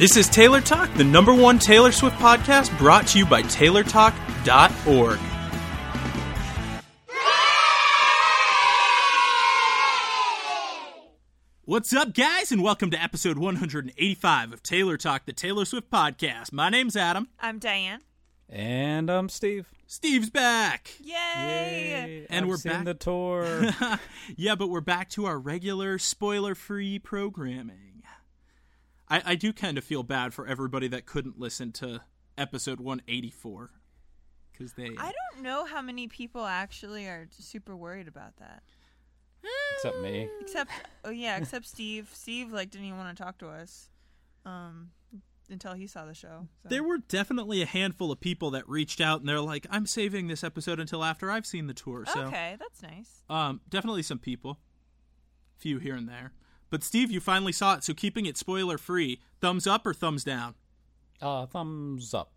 This is Taylor Talk, the number one Taylor Swift podcast brought to you by TaylorTalk.org. What's up, guys, and welcome to episode 185 of Taylor Talk, the Taylor Swift podcast. My name's Adam. I'm Diane. And I'm Steve. Steve's back. Yay! And I've we're seen back. the tour. yeah, but we're back to our regular spoiler free programming. I, I do kind of feel bad for everybody that couldn't listen to episode 184. Because they. I don't know how many people actually are super worried about that. Except me. Except, oh yeah, except Steve. Steve like didn't even want to talk to us, um, until he saw the show. So. There were definitely a handful of people that reached out and they're like, I'm saving this episode until after I've seen the tour. So, okay, that's nice. um, definitely some people. Few here and there. But Steve, you finally saw it, so keeping it spoiler free, thumbs up or thumbs down? Uh, thumbs up.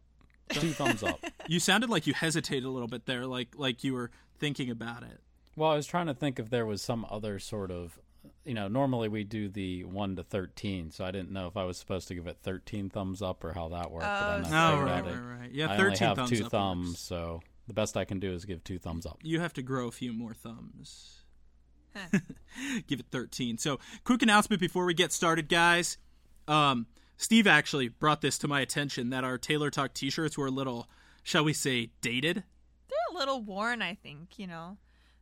Two thumbs up. You sounded like you hesitated a little bit there, like like you were thinking about it. Well, I was trying to think if there was some other sort of, you know, normally we do the 1 to 13, so I didn't know if I was supposed to give it 13 thumbs up or how that worked. but Oh, I'm not Oh, sure right, about it. right, right. Yeah, I 13 only have thumbs two up thumbs, works. so the best I can do is give two thumbs up. You have to grow a few more thumbs. Give it 13. So, quick announcement before we get started, guys. Um, Steve actually brought this to my attention that our Taylor Talk t shirts were a little, shall we say, dated. They're a little worn, I think. You know,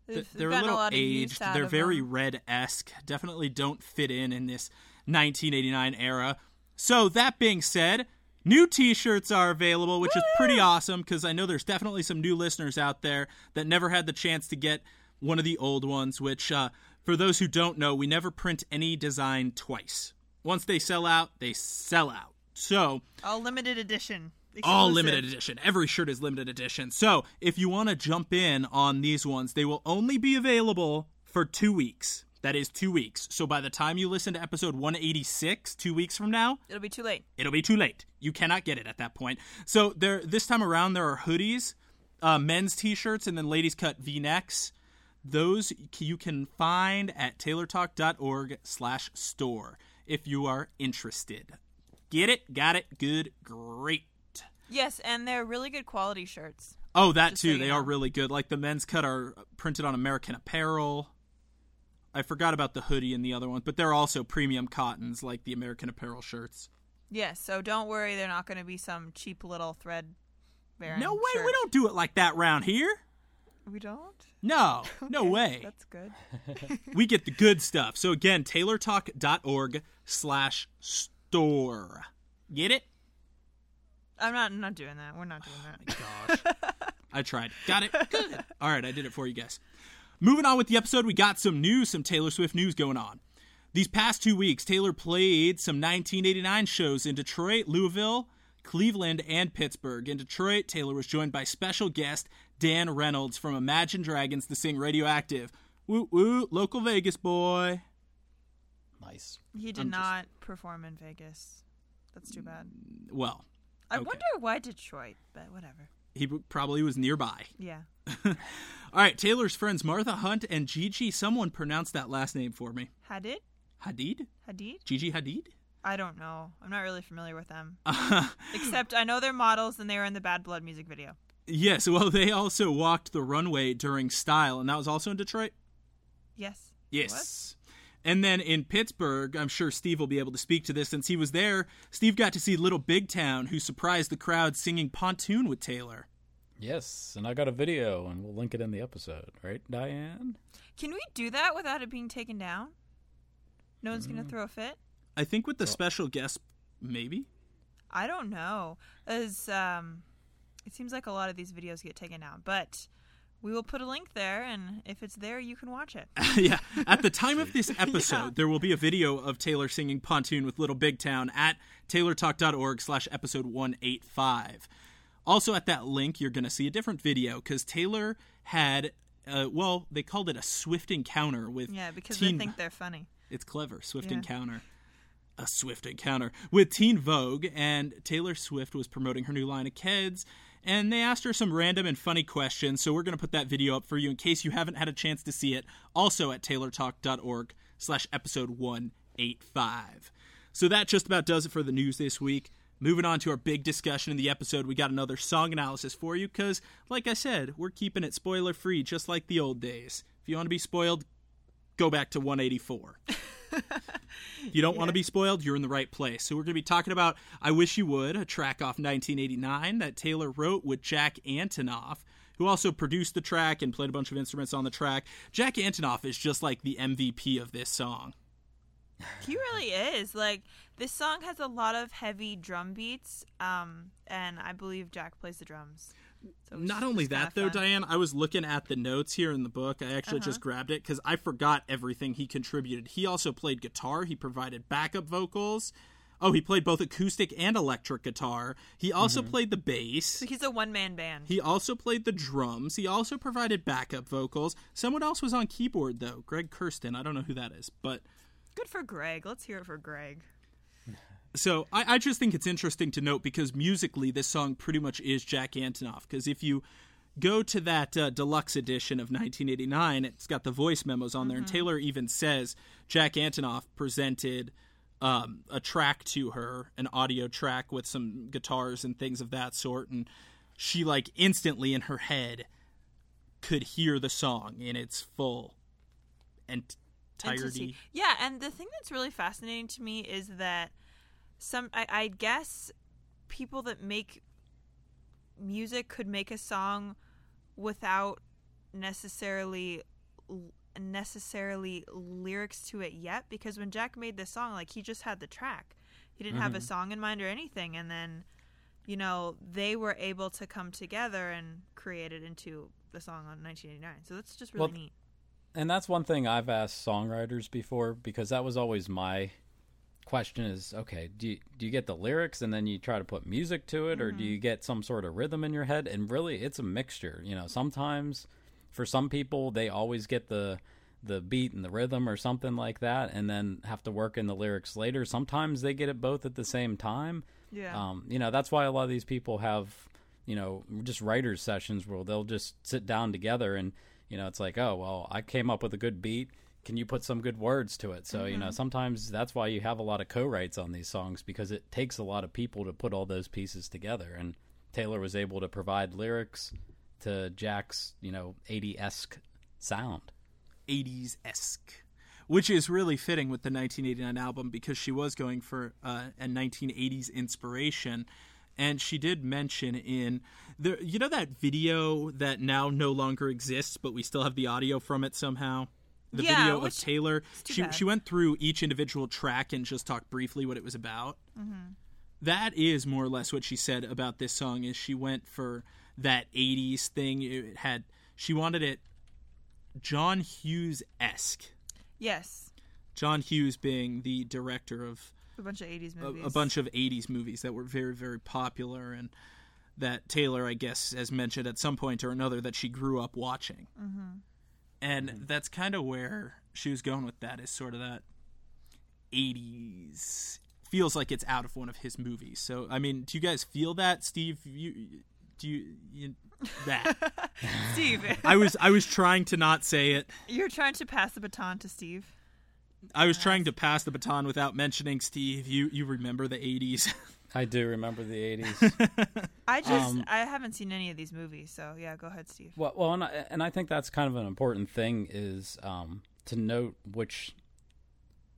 They've- Th- they've They're a little lot aged. They're very them. red esque. Definitely don't fit in in this 1989 era. So, that being said, new t shirts are available, which is pretty awesome because I know there's definitely some new listeners out there that never had the chance to get one of the old ones, which, uh, for those who don't know, we never print any design twice. Once they sell out, they sell out. So, all limited edition. all limited edition. Every shirt is limited edition. So if you want to jump in on these ones, they will only be available for two weeks. That is two weeks. So by the time you listen to episode 186, two weeks from now, It'll be too late. it'll be too late. You cannot get it at that point. So there, this time around, there are hoodies, uh, men's t-shirts, and then ladies cut V-necks. Those you can find at taylortalk.org/store if you are interested. Get it? Got it? Good? Great. Yes, and they're really good quality shirts. Oh, that too. so they you are really good. Like the men's cut are printed on American Apparel. I forgot about the hoodie and the other one, but they're also premium cottons like the American Apparel shirts. Yes, so don't worry, they're not going to be some cheap little thread. No way, we don't do it like that round here. We don't. No, no way. That's good. we get the good stuff. So again, taylortalk.org slash store. Get it? I'm not. I'm not doing that. We're not doing that. Oh gosh. I tried. Got it? Good. All right, I did it for you guys. Moving on with the episode, we got some news, some Taylor Swift news going on. These past two weeks, Taylor played some 1989 shows in Detroit, Louisville, Cleveland, and Pittsburgh. In Detroit, Taylor was joined by special guest Dan Reynolds from Imagine Dragons to sing Radioactive. Woo woo, local Vegas boy. Nice. He did I'm just- not perform in Vegas. That's too bad. Well, I Okay. wonder why Detroit, but whatever. he probably was nearby. Yeah. All right, Taylor's friends Martha Hunt and Gigi, someone pronounced that last name for me. Hadid? Hadid? Hadid? Gigi Hadid? I don't know. I'm not really familiar with them. Except I know they're models and they were in the Bad Blood music video. Yes, well, they also walked the runway during Style, and that was also in Detroit? Yes. Yes. And then in Pittsburgh, I'm sure Steve will be able to speak to this since he was there. Steve got to see Little Big Town, who surprised the crowd singing Pontoon with Taylor. Yes, and I got a video, and we'll link it in the episode, right, Diane? Can we do that without it being taken down? No one's Mm. going to throw a fit? I think with the special guest, maybe? I don't know. As um it seems like a lot of these videos get taken down, but we will put a link there and if it's there you can watch it. yeah. At the time of this episode, there will be a video of Taylor singing Pontoon with Little Big Town at taylortalk.org slash episode 185. Also, at that link, you're going to see a different video because Taylor had, uh, well, they called it a Swift encounter with Yeah, because Teen- they think they're funny. It's clever. Swift Yeah. encounter. A Swift encounter with Teen Vogue, and Taylor Swift was promoting her new line of Keds, and they asked her some random and funny questions. So we're going to put that video up for you in case you haven't had a chance to see it. Also at taylortalk.org slash episode 185. So that just about does it for the news this week. Moving on to our big discussion in the episode, we got another song analysis for you because, like I said, we're keeping it spoiler free, just like the old days. If you want to be spoiled, go back to 184. if you don't want to be spoiled, you're in the right place. So we're going to be talking about I Wish You Would, a track off 1989 that Taylor wrote with Jack Antonoff, who also produced the track and played a bunch of instruments on the track. Jack Antonoff is just like the MVP of this song. He really is. Like this song has a lot of heavy drum beats, um, and I believe Jack plays the drums. So Not only that, though, fun. Diane, I was looking at the notes here in the book. I actually Uh-huh. just grabbed it because I forgot everything he contributed. He also played guitar, he provided backup vocals. Oh, he played both acoustic and electric guitar. He also played the bass. So he's a one man band. He also played the drums. He also provided backup vocals. Someone else was on keyboard, though. Greg Kurstin. I don't know who that is. But Good for Greg. Let's hear it for Greg. So I, I just think it's interesting to note because musically, this song pretty much is Jack Antonoff. Because if you go to that uh, deluxe edition of 1989, it's got the voice memos on there. And Taylor even says Jack Antonoff presented um, a track to her, an audio track with some guitars and things of that sort. And she, like, instantly in her head could hear the song in its full ent- entirety. Yeah, and the thing that's really fascinating to me is that some I, I guess people that make music could make a song without necessarily necessarily lyrics to it yet because when Jack made this song like he just had the track. He didn't have a mm-hmm. song in mind or anything and then you know they were able to come together and create it into the song on 1989. So that's just really Well, neat. and that's one thing I've asked songwriters before because that was always my question is okay do you, do you get the lyrics and then you try to put music to it or do you get some sort of rhythm in your head? And really it's a mixture you know. Sometimes for some people they always get the the beat and the rhythm or something like that and then have to work in the lyrics later. Sometimes they get it both at the same time. Yeah. um, you know, that's why a lot of these people have, you know, just writers sessions where they'll just sit down together and, you know, it's like, oh, well, I came up with a good beat. Can you put some good words to it? So, you know, sometimes that's why you have a lot of co writes on these songs because it takes a lot of people to put all those pieces together. And Taylor was able to provide lyrics to Jack's, you know, 80 esque sound. 80s esque, which is really fitting with the 1989 album because she was going for uh, a 1980s inspiration. And she did mention in the, you know, that video that now no longer exists, but we still have the audio from it somehow. The Yeah, video of Taylor. She bad. she went through each individual track and just talked briefly what it was about. That is more or less what she said about this song. Is she went for that 80s thing? It had she wanted it John Hughes esque. yes. John Hughes being the director of A bunch of 80s a, movies. a bunch of 80s movies that were very, very popular, and that Taylor, I guess, has mentioned at some point or another that she grew up watching. Mm-hmm. And mm-hmm. that's kind of where she was going with that, is sort of that 80s. Feels like it's out of one of his movies. So, I mean, do you guys feel that, Steve? You do you, you that? Steve, I was I was trying to not say it. you're trying to pass the baton to Steve. I was trying to pass the baton without mentioning Steve. You you remember the '80s? I do remember the 80s. I just Um, I haven't seen any of these movies, so yeah, go ahead, Steve. Well, well, and I, and I think that's kind of an important thing is um, to note which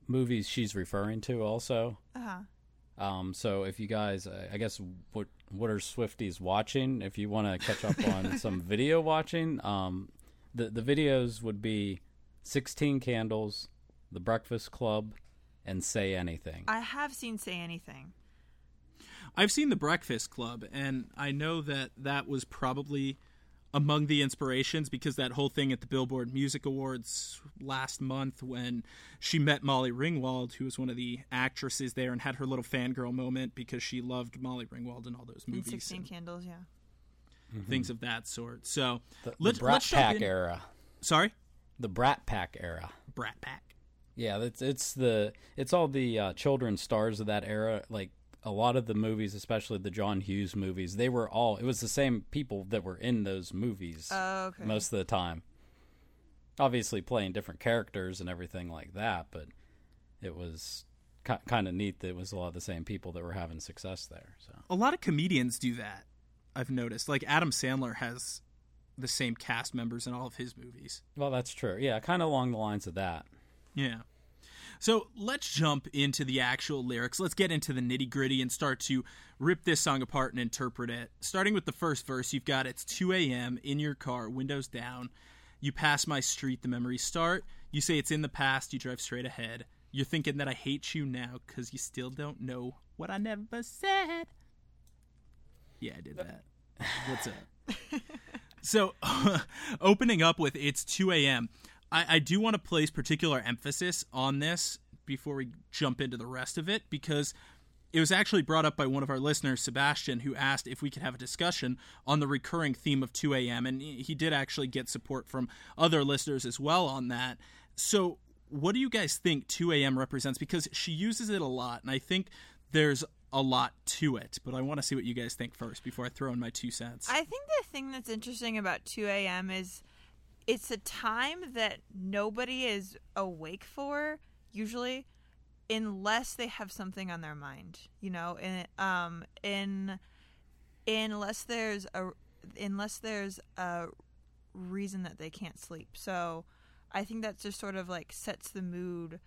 movies she's referring to. Also, Uh huh. um, so if you guys, uh, I guess, what what are Swifties watching? If you want to catch up on some video watching, um, the the videos would be Sixteen Candles, The Breakfast Club, and Say Anything. I have seen Say Anything. I've seen The Breakfast Club, and I know that that was probably among the inspirations because that whole thing at the Billboard Music Awards last month when she met Molly Ringwald, who was one of the actresses there, and had her little fangirl moment because she loved Molly Ringwald and all those In movies 16 and Candles, yeah. things of that sort. So, the, the let's- Brat let's Pack in- era. sorry, The Brat Pack era. Brat Pack. Yeah, it's it's the it's all the uh, children stars of that era. Like a lot of the movies, especially the John Hughes movies, they were all it was the same people that were in those movies Oh, okay. most of the time. Obviously, playing different characters and everything like that, but it was ki- kind of neat that it was a lot of the same people that were having success there. So A lot of comedians do that. I've noticed. Like Adam Sandler has the same cast members in all of his movies. well, that's true. Yeah, kind of along the lines of that. Yeah. So let's jump into the actual lyrics. Let's get into the nitty gritty and start to rip this song apart and interpret it. Starting with the first verse, you've got it's 2 a.m. in your car, windows down. You pass my street, the memories start. You say it's in the past, you drive straight ahead. You're thinking that I hate you now because you still don't know what I never said. Yeah, I did that. What's up? So, opening up with it's 2 a.m., I, I do want to place particular emphasis on this before we jump into the rest of it because it was actually brought up by one of our listeners, Sebastian, who asked if we could have a discussion on the recurring theme of 2 a.m. And he did actually get support from other listeners as well on that. So, what do you guys think 2 a.m. represents? Because she uses it a lot, and I think there's a lot to it. But I want to see what you guys think first before I throw in my two cents. I think the thing that's interesting about 2 a.m. is it's a time that nobody is awake for usually, unless they have something on their mind. You know, and um, in unless there's a unless there's a reason that they can't sleep. So I think that just sort of like sets the mood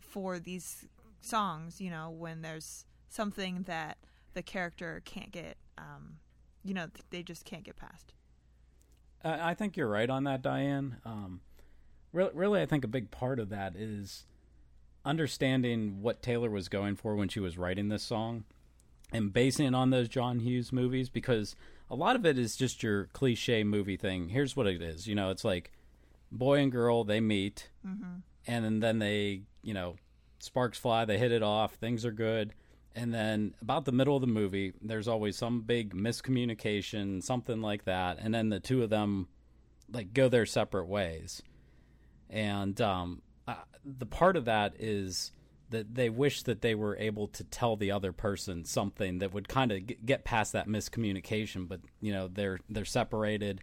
for these songs. You know, when there's something that the character can't get. Um, you know, they just can't get past. I I think you're right on that, Diane. Um, really, really, I think a big part of that is understanding what Taylor was going for when she was writing this song, and basing it on those John Hughes movies because a lot of it is just your cliche movie thing. Here's what it is, you know, it's like boy and girl they meet, and then they, you know, sparks fly, they hit it off, things are good. And then about the middle of the movie, there's always some big miscommunication, something like that, and then the two of them like go their separate ways. And um, uh, the part of that is that they wish that they were able to tell the other person something that would kind of get past that miscommunication, but you know they're they're separated,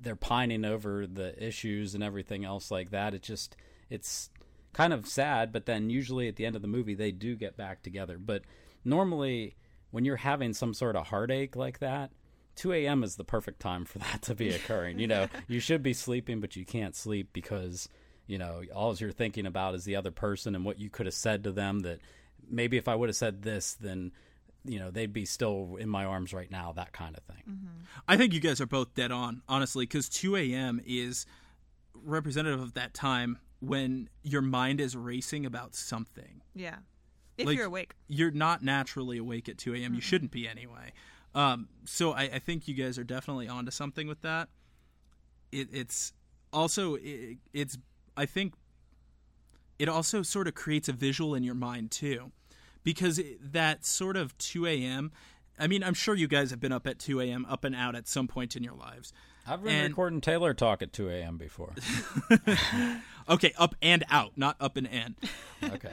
they're pining over the issues and everything else like that. It just it's kind of sad, but then usually at the end of the movie they do get back together. But normally when you're having some sort of heartache like that, 2 a.m. is the perfect time for that to be occurring. You know, you should be sleeping, but you can't sleep because, you know, all you're thinking about is the other person and what you could have said to them that maybe if I would have said this, then, you know, they'd be still in my arms right now, that kind of thing. Mm-hmm. I think you guys are both dead on, honestly, because 2 a.m. is representative of that time when your mind is racing about something. Yeah. If Like- you're awake. You're not naturally awake at 2 a.m. You shouldn't be anyway. Um, so I, I think you guys are definitely onto something with that. It, it's also it, it's I think it also sort of creates a visual in your mind too, because it, that sort of 2 a.m. I mean, I'm sure you guys have been up at 2 a.m. up and out at some point in your lives. I've been And- recording Taylor talk at 2 a.m. before. Okay, up and out, not up and in. Okay.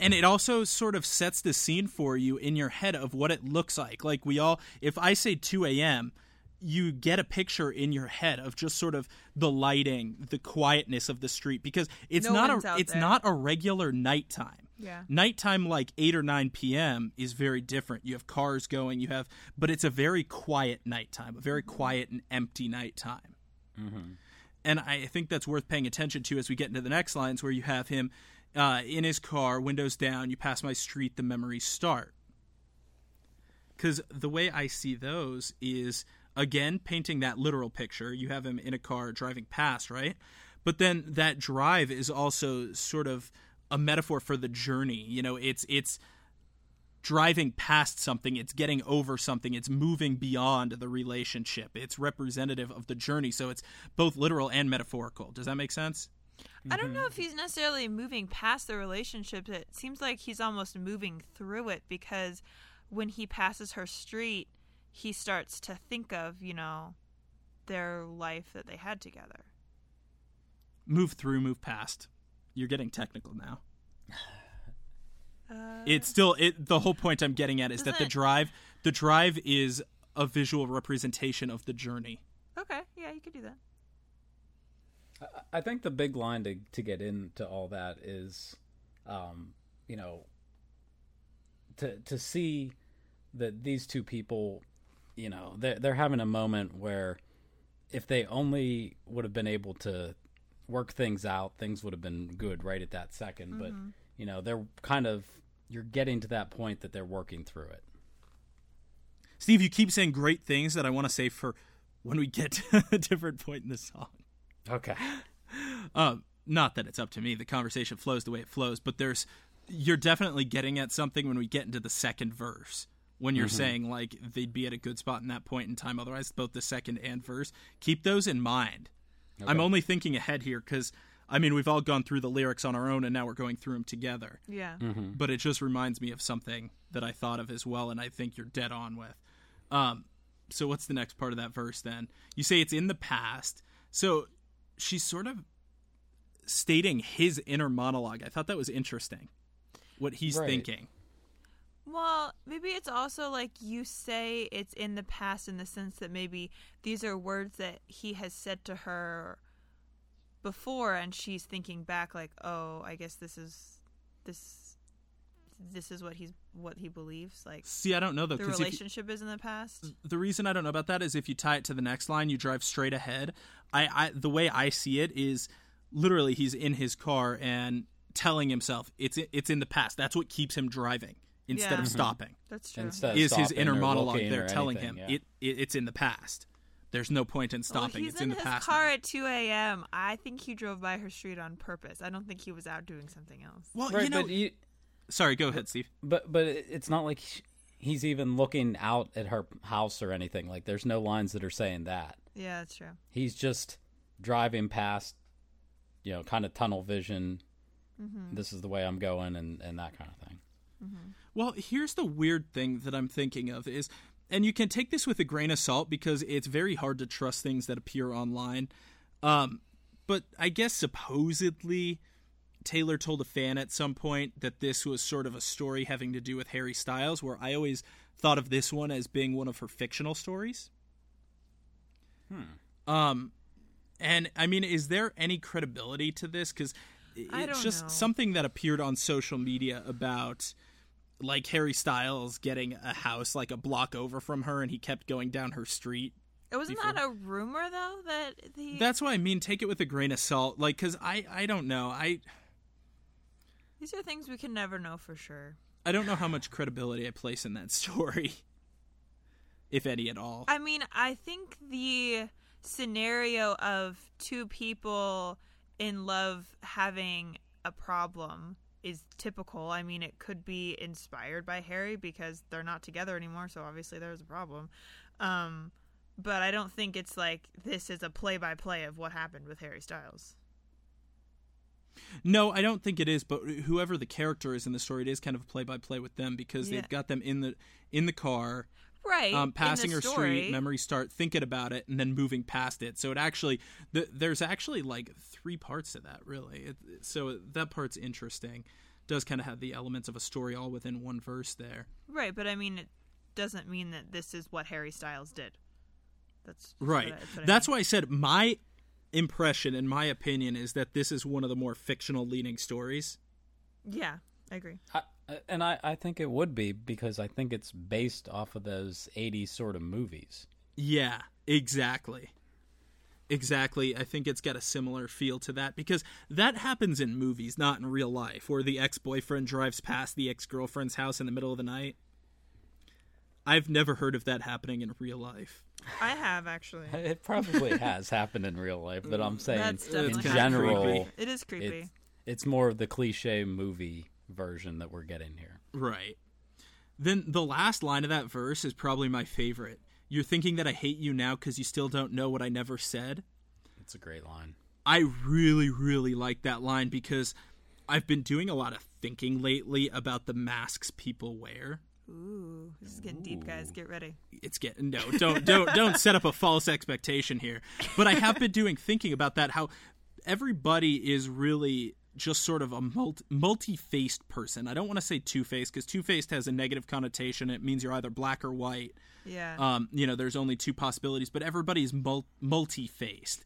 And it also sort of sets the scene for you in your head of what it looks like. Like we all, if I say 2 a.m., you get a picture in your head of just sort of the lighting, the quietness of the street because it's No not a it's there. not a regular nighttime. Yeah. Nighttime like 8 or 9 p.m. is very different. You have cars going, you have but it's a very quiet nighttime, a very mm-hmm. quiet and empty nighttime. Mm-hmm. And I think that's worth paying attention to as we get into the next lines where you have him uh, in his car, windows down, you pass my street, the memories start. Because the way I see those is, again, painting that literal picture. You have him in a car driving past, right? But then that drive is also sort of a metaphor for the journey. You know, it's it's driving past something, it's getting over something, it's moving beyond the relationship. It's representative of the journey, so it's both literal and metaphorical. Does that make sense? I don't mm-hmm. know if he's necessarily moving past the relationship. It seems like he's almost moving through it because when he passes her street, he starts to think of, you know, their life that they had together. Move through, move past. You're getting technical now. Uh, it's still it the whole point I'm getting at is that the drive the drive is a visual representation of the journey. Okay, yeah, you could do that. I think the big line to to get into all that is um, you know, to to see that these two people, you know, they're they're having a moment where if they only would have been able to work things out, things would have been good right at that 2nd But you know, they're kind of you're getting to that point that they're working through it. Steve, you keep saying great things that I want to say for when we get to a different point in the song. Okay. Um, not that it's up to me. The conversation flows the way it flows, but there's you're definitely getting at something when we get into the second verse. When you're saying like they'd be at a good spot in that point in time, otherwise both the second and verse. Keep those in mind. I'm only thinking ahead here because I mean we've all gone through the lyrics on our own, and now we're going through them together. Yeah. But it just reminds me of something that I thought of as well, and I think you're dead on with. Um, so what's the next part of that verse then? You say it's in the past. So she's sort of stating his inner monologue. I thought that was interesting. What he's Right. thinking. Well, maybe it's also like you say it's in the past in the sense that maybe these are words that he has said to her before and she's thinking back like, "Oh, I guess this is this this is what he's what he believes." Like See, I don't know though, the because relationship is in the past. the reason I don't know about that is if you tie it to the next line, you drive straight ahead. I, I the way I see it is literally he's in his car and telling himself it's it's in the past. That's what keeps him driving instead Yeah. of stopping. That's true. Instead is his inner monologue there telling anything, him yeah. it, it it's in the past. There's no point in well, stopping. he's it's in, the his past. car now. at 2 a.m. I think he drove by her street on purpose. I don't think he was out doing something else. Well, right, you know, but you, sorry, go ahead, Steve. but but it's not like he's even looking out at her house or anything. Like there's no lines that are saying that. Yeah, that's true. He's just driving past, you know, kind of tunnel vision. This is the way I'm going, and and that kind of thing. Well, here's the weird thing that I'm thinking of is, and you can take this with a grain of salt because it's very hard to trust things that appear online. Um, but I guess supposedly Taylor told a fan at some point that this was sort of a story having to do with Harry Styles, where I always thought of this one as being one of her fictional stories. Hmm. Um, and I mean, is there any credibility to this? Because it's just know. something that appeared on social media about like Harry Styles getting a house like a block over from her, and he kept going down her street. It wasn't that a rumor though that That's what I mean. Take it with a grain of salt, like because I I don't know I These are things we can never know for sure. I don't know how much credibility I place in that story, if any at all. I mean, I think the scenario of two people in love having a problem is typical. I mean, it could be inspired by Harry because they're not together anymore, so obviously there's a problem. Um, but I don't think it's like this is a play by play of what happened with Harry Styles. No, I don't think it is. But whoever the character is in the story, it is kind of a play by play with them because Yeah. they've got them in the in the car. Right. um, passing her story. street, memories start thinking about it, and then moving past it. So it actually, th- there's actually like three parts to that, really. It, so that part's interesting. Does kind of have the elements of a story all within one verse there. Right, but I mean, it doesn't mean that this is what Harry Styles did. That's that's Right. What I, that's, what I That's mean. why I said my impression and my opinion is that this is one of the more fictional leaning stories. Yeah, I agree. I, Uh, and I, I think it would be because I think it's based off of those 80s sort of movies. Yeah, exactly. Exactly. I think it's got a similar feel to that because that happens in movies, not in real life, where the ex boyfriend drives past the ex girlfriend's house in the middle of the night. I've never heard of that happening in real life. I have actually. It probably has happened in real life, but I'm mm, saying in general, creepy. It is creepy. it's, it's more of the cliche movie version that we're getting here. Right. Then the last line of that verse is probably my favorite. You're thinking that I hate you now because you still don't know what I never said. It's a great line. I really, really like that line because I've been doing a lot of thinking lately about the masks people wear. Ooh, this is getting deep, guys. Get ready. It's getting no, don't don't don't set up a false expectation here. But I have been doing thinking about that how everybody is really just sort of a multi- multi-faced person. I don't want to say two-faced because two-faced has a negative connotation. It means you're either black or white. Yeah. um, you know, there's only two possibilities, but everybody's mul- multi-faced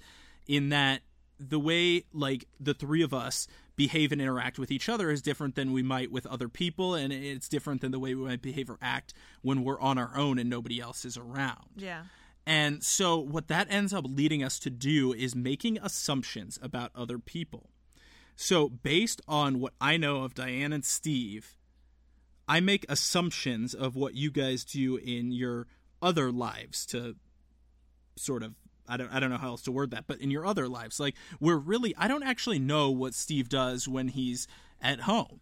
in that the way like the three of us behave and interact with each other is different than we might with other people and it's different than the way we might behave or act when we're on our own and nobody else is around Yeah. and so, what that ends up leading us to do is making assumptions about other people. So, based on what I know of Diane and Steve, I make assumptions of what you guys do in your other lives to sort of. I don't, I don't know how else to word that, but in your other lives, like we're really, I don't actually know what Steve does when he's at home.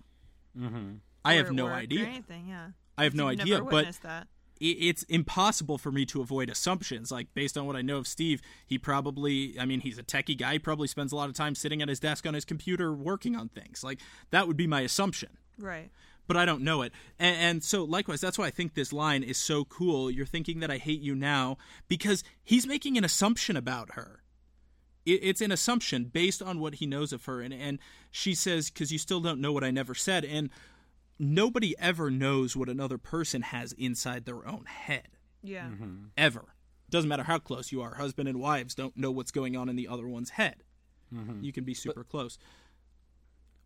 Mm-hmm. I have no work or idea. anything, yeah. I have no You've idea, never but witnessed that. It- it's impossible for me to avoid assumptions. Like based on what I know of Steve, he probably, I mean, he's a techie guy. He probably spends a lot of time sitting at his desk on his computer working on things. Like that would be my assumption, Right. but I don't know it. And, and so, likewise, that's why I think this line is so cool. You're thinking that I hate you now because he's making an assumption about her. It, it's an assumption based on what he knows of her, and and she says, "Because you still don't know what I never said." And nobody ever knows what another person has inside their own head Yeah. Mm-hmm. ever. Doesn't matter how close you are. Husband and wives don't know what's going on in the other one's head. Mm-hmm. You can be super close.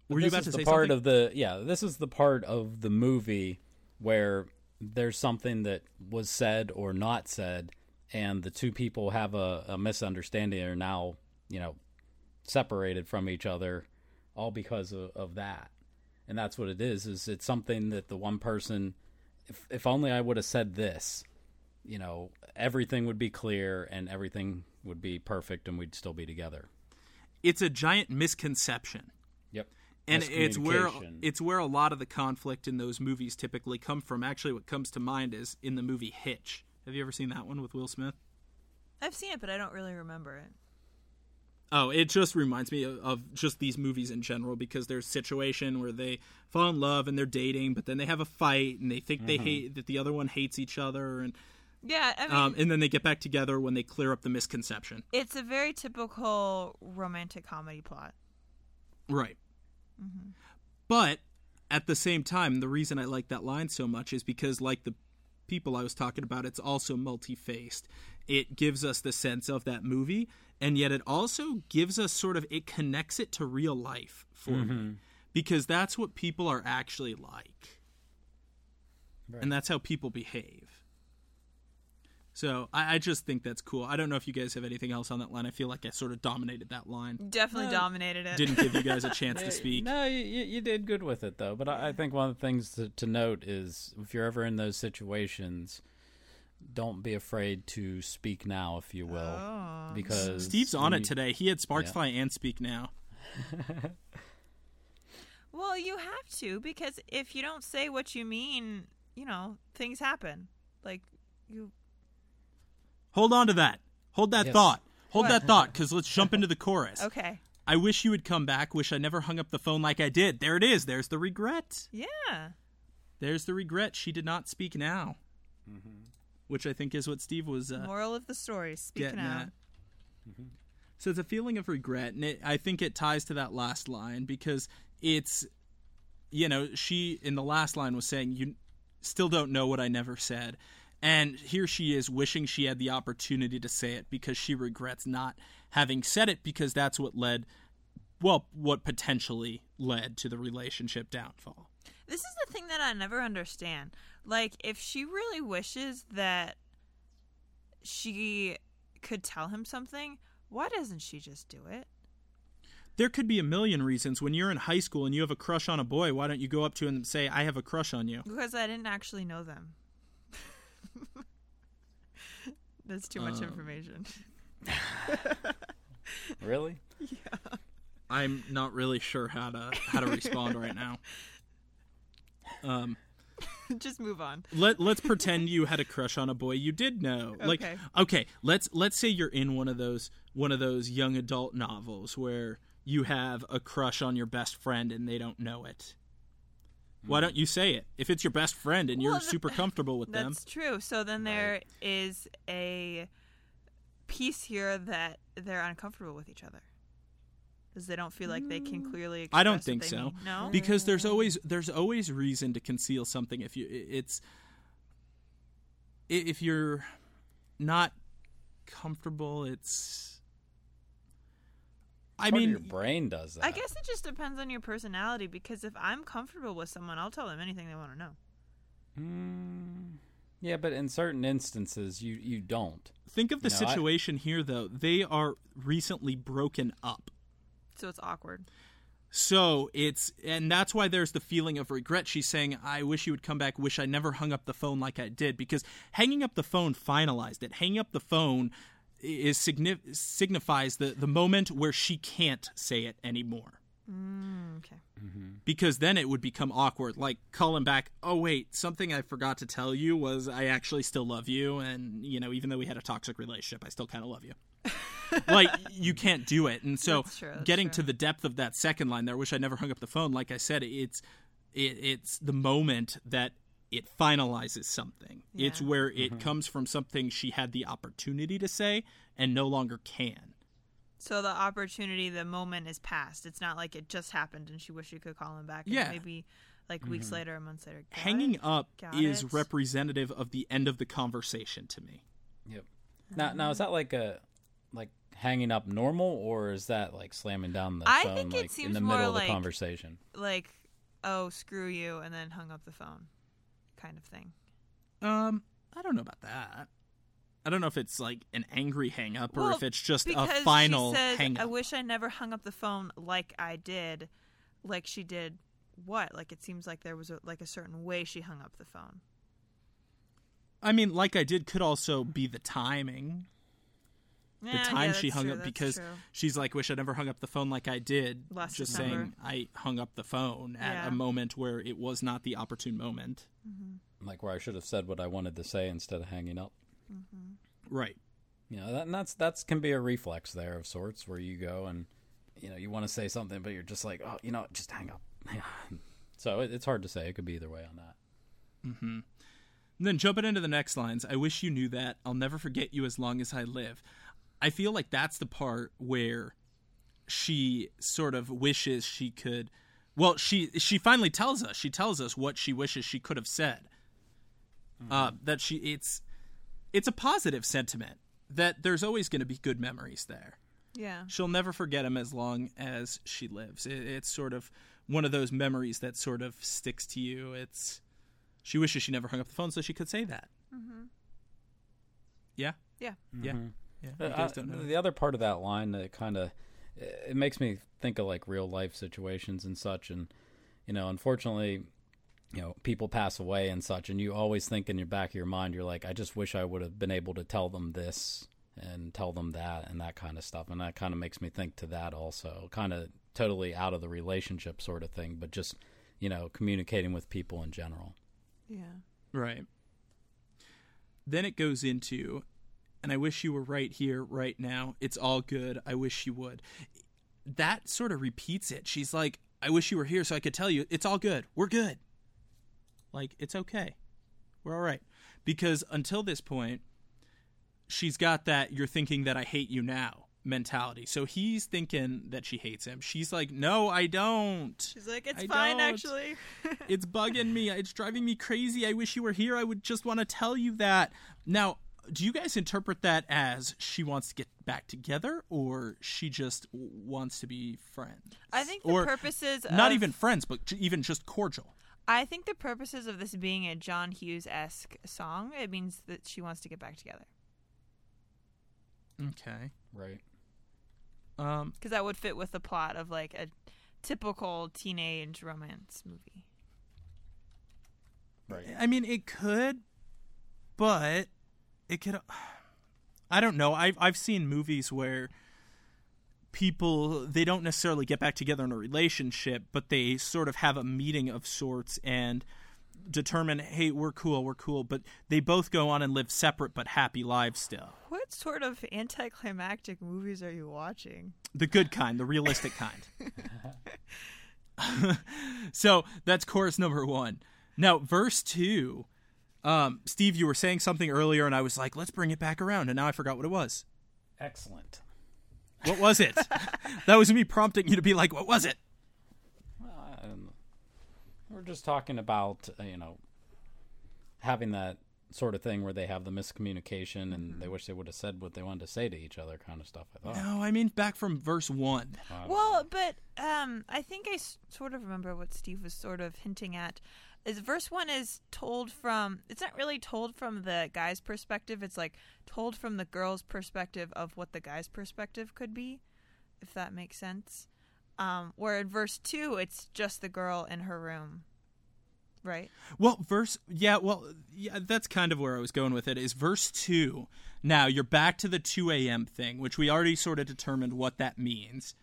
But Were you about is to the say part something? of the yeah this is the part of the movie where there's something that was said or not said and the two people have a, a misunderstanding and are now you know separated from each other all because of, of that and that's what it is is it's something that the one person if, if only i would have said this you know everything would be clear and everything would be perfect and we'd still be together it's a giant misconception. yep and it's where it's where a lot of the conflict in those movies typically come from. Actually, what comes to mind is in the movie Hitch. Have you ever seen that one with Will Smith? I've seen it, but I don't really remember it. Oh, it just reminds me of, of just these movies in general because there's a situation where they fall in love and they're dating, but then they have a fight and they think they hate that the other one hates each other, and Yeah, I mean, um, and then they get back together when they clear up the misconception. it's a very typical romantic comedy plot. Right. But at the same time, the reason I like that line so much is because, like the people I was talking about, it's also multi faced. It gives us the sense of that movie, and yet it also gives us sort of, it connects it to real life for me. Mm-hmm. Because that's what people are actually like. And that's how people behave. So I, I just think that's cool. I don't know if you guys have anything else on that line. I feel like I sort of dominated that line. Definitely dominated it. Didn't give you guys a chance to speak. No, you, you you did good with it though. But I, I think one of the things to, to note is if you're ever in those situations, don't be afraid to speak now, if you will, Oh. because Steve's on when it today. He had Sparks Fly and Speak Now. Well, you have to because if you don't say what you mean, you know, things happen. Like you Hold on to that. Hold that Yes. thought. Hold What? that thought, because let's jump into the chorus. Okay. I wish you would come back. Wish I never hung up the phone like I did. There it is. There's the regret. Yeah. There's the regret. She did not speak now. Mm-hmm. Which I think is what Steve was uh, Moral of the story, speaking out. at. So it's a feeling of regret, and it, I think it ties to that last line because it's, you know, she in the last line was saying, "You still don't know what I never said," and here she is wishing she had the opportunity to say it because she regrets not having said it because that's what led, well, what potentially led to the relationship downfall. This is the thing that I never understand. Like, if she really wishes that she could tell him something, why doesn't she just do it? There could be a million reasons. When you're in high school and you have a crush on a boy, why don't you go up to him and say, "I have a crush on you"? Because I didn't actually know them. That's too much Um, information. really. Yeah. I'm not really sure how to how to respond right now. Um, just move on. let let's pretend you had a crush on a boy you did know. Like Okay. okay, let's let's say you're in one of those one of those young adult novels where you have a crush on your best friend and they don't know it. Why don't you say it? If it's your best friend and you're Well, super comfortable with them. That's true. So then there is a piece here that they're uncomfortable with each other. Because they don't feel like they can clearly express I don't what think they so. mean. No? Because there's always there's always reason to conceal something if you it's if you're not comfortable it's I Part of mean, your brain does that. I guess it just depends on your personality because if I'm comfortable with someone, I'll tell them anything they want to know. Mm, yeah, but in certain instances, you you don't. think of the No, I- situation here, though. They are recently broken up. So it's awkward. So it's, and that's why there's the feeling of regret. She's saying, I wish you would come back, wish I never hung up the phone like I did. Because hanging up the phone finalized it. Hanging up the phone is signif- signifies the, the moment where she can't say it anymore. Mm, okay. Because then it would become awkward. Like calling back, oh, wait, something I forgot to tell you was I actually still love you. And, you know, even though we had a toxic relationship, I still kind of love you. like you can't do it and so That's true, that's getting true. to the depth of that second line there I wish i never hung up the phone like i said it's it, it's the moment that it finalizes something it's where it mm-hmm. comes from something she had the opportunity to say and no longer can So the opportunity, the moment is past. It's not like it just happened and she wished she could call him back. and Yeah. Maybe like weeks mm-hmm. later, or months later. Got hanging it? up Got is it. representative of the end of the conversation to me Yep. Now, now is that like a like hanging up normal, or is that like slamming down the I phone think it like in seems the more middle of like- the conversation? like, oh, screw you, and then hung up the phone, kind of thing. um i don't know about that i don't know if it's like an angry hang up or Well, if it's just a final she said, hang I wish I never hung up the phone like I did, like she did. What? Like it seems like there was a, like a certain way she hung up the phone. I mean, like I did could also be the timing. The yeah, time she hung true, up because true. she's like, "Wish I never hung up the phone like I did." Last just December. saying, I hung up the phone at Yeah. a moment where it was not the opportune moment. Mm-hmm. Like where I should have said what I wanted to say instead of hanging up. Mm-hmm. Right. You know, that, and that's that's can be a reflex there of sorts where you go and you know you want to say something, but you're just like, oh, you know, just hang up. so it, it's hard to say. It could be either way on that. And then jumping into the next lines, I wish you knew that. I'll never forget you as long as I live. I feel like that's the part where she sort of wishes she could well, she she finally tells us. She tells us what she wishes she could have said. Uh, that she it's it's a positive sentiment that there's always going to be good memories there. Yeah. She'll never forget him as long as she lives. It, it's sort of one of those memories that sort of sticks to you. It's she wishes she never hung up the phone so she could say that. mm-hmm. Yeah, Yeah. yeah, yeah. Uh, I- don't know. the other part of that line that kind of it makes me think of like real life situations and such and you know unfortunately you know people pass away and such and you always think in your back of your mind you're like i just wish i would have been able to tell them this and tell them that and that kind of stuff and that kind of makes me think to that also kind of totally out of the relationship sort of thing but just you know communicating with people in general Yeah. Right. Then it goes into, and I wish you were right here, right now. It's all good. I wish you would. That sort of repeats it. She's like, I wish you were here so I could tell you it's all good. We're good. Like, it's okay. We're all right. Because until this point, she's got that you're thinking that I hate you now mentality. So he's thinking that she hates him. She's like, no, I don't She's like, it's I fine, don't. actually. it's bugging me. It's driving me crazy. I wish you were here. I would just want to tell you that. Now, do you guys interpret that as she wants to get back together or she just wants to be friends? I think the or purposes not of- even friends, but even just cordial. I think the purposes of this being a John Hughes esque song, it means that she wants to get back together. Okay. right Um, Because that would fit with the plot of like a typical teenage romance movie. right I mean, it could, but it could. I don't know. I've I've seen movies where people they don't necessarily get back together in a relationship, but they sort of have a meeting of sorts and determine, hey, we're cool, we're cool, but they both go on and live separate but happy lives still. What sort of anticlimactic movies are you watching? The good kind, the realistic kind. so that's chorus number one. Now, verse two. Um, Steve, you were saying something earlier, and I was like, let's bring it back around, and now I forgot what it was. excellent What was it? that was me prompting you to be like, what was it? Um, we're just talking about uh, you know having that sort of thing where they have the miscommunication and they wish they would have said what they wanted to say to each other, kind of stuff. I thought. No, I mean back from verse one. Well, but um, I think I s- sort of remember what Steve was sort of hinting at. Is verse one is told from? It's not really told from the guy's perspective. It's like told from the girl's perspective of what the guy's perspective could be, if that makes sense. Um, where in verse two, it's just the girl in her room, right? Well, verse yeah, well yeah, that's kind of where I was going with it. Is verse two. Now you're back to the two a.m. thing, which we already sort of determined what that means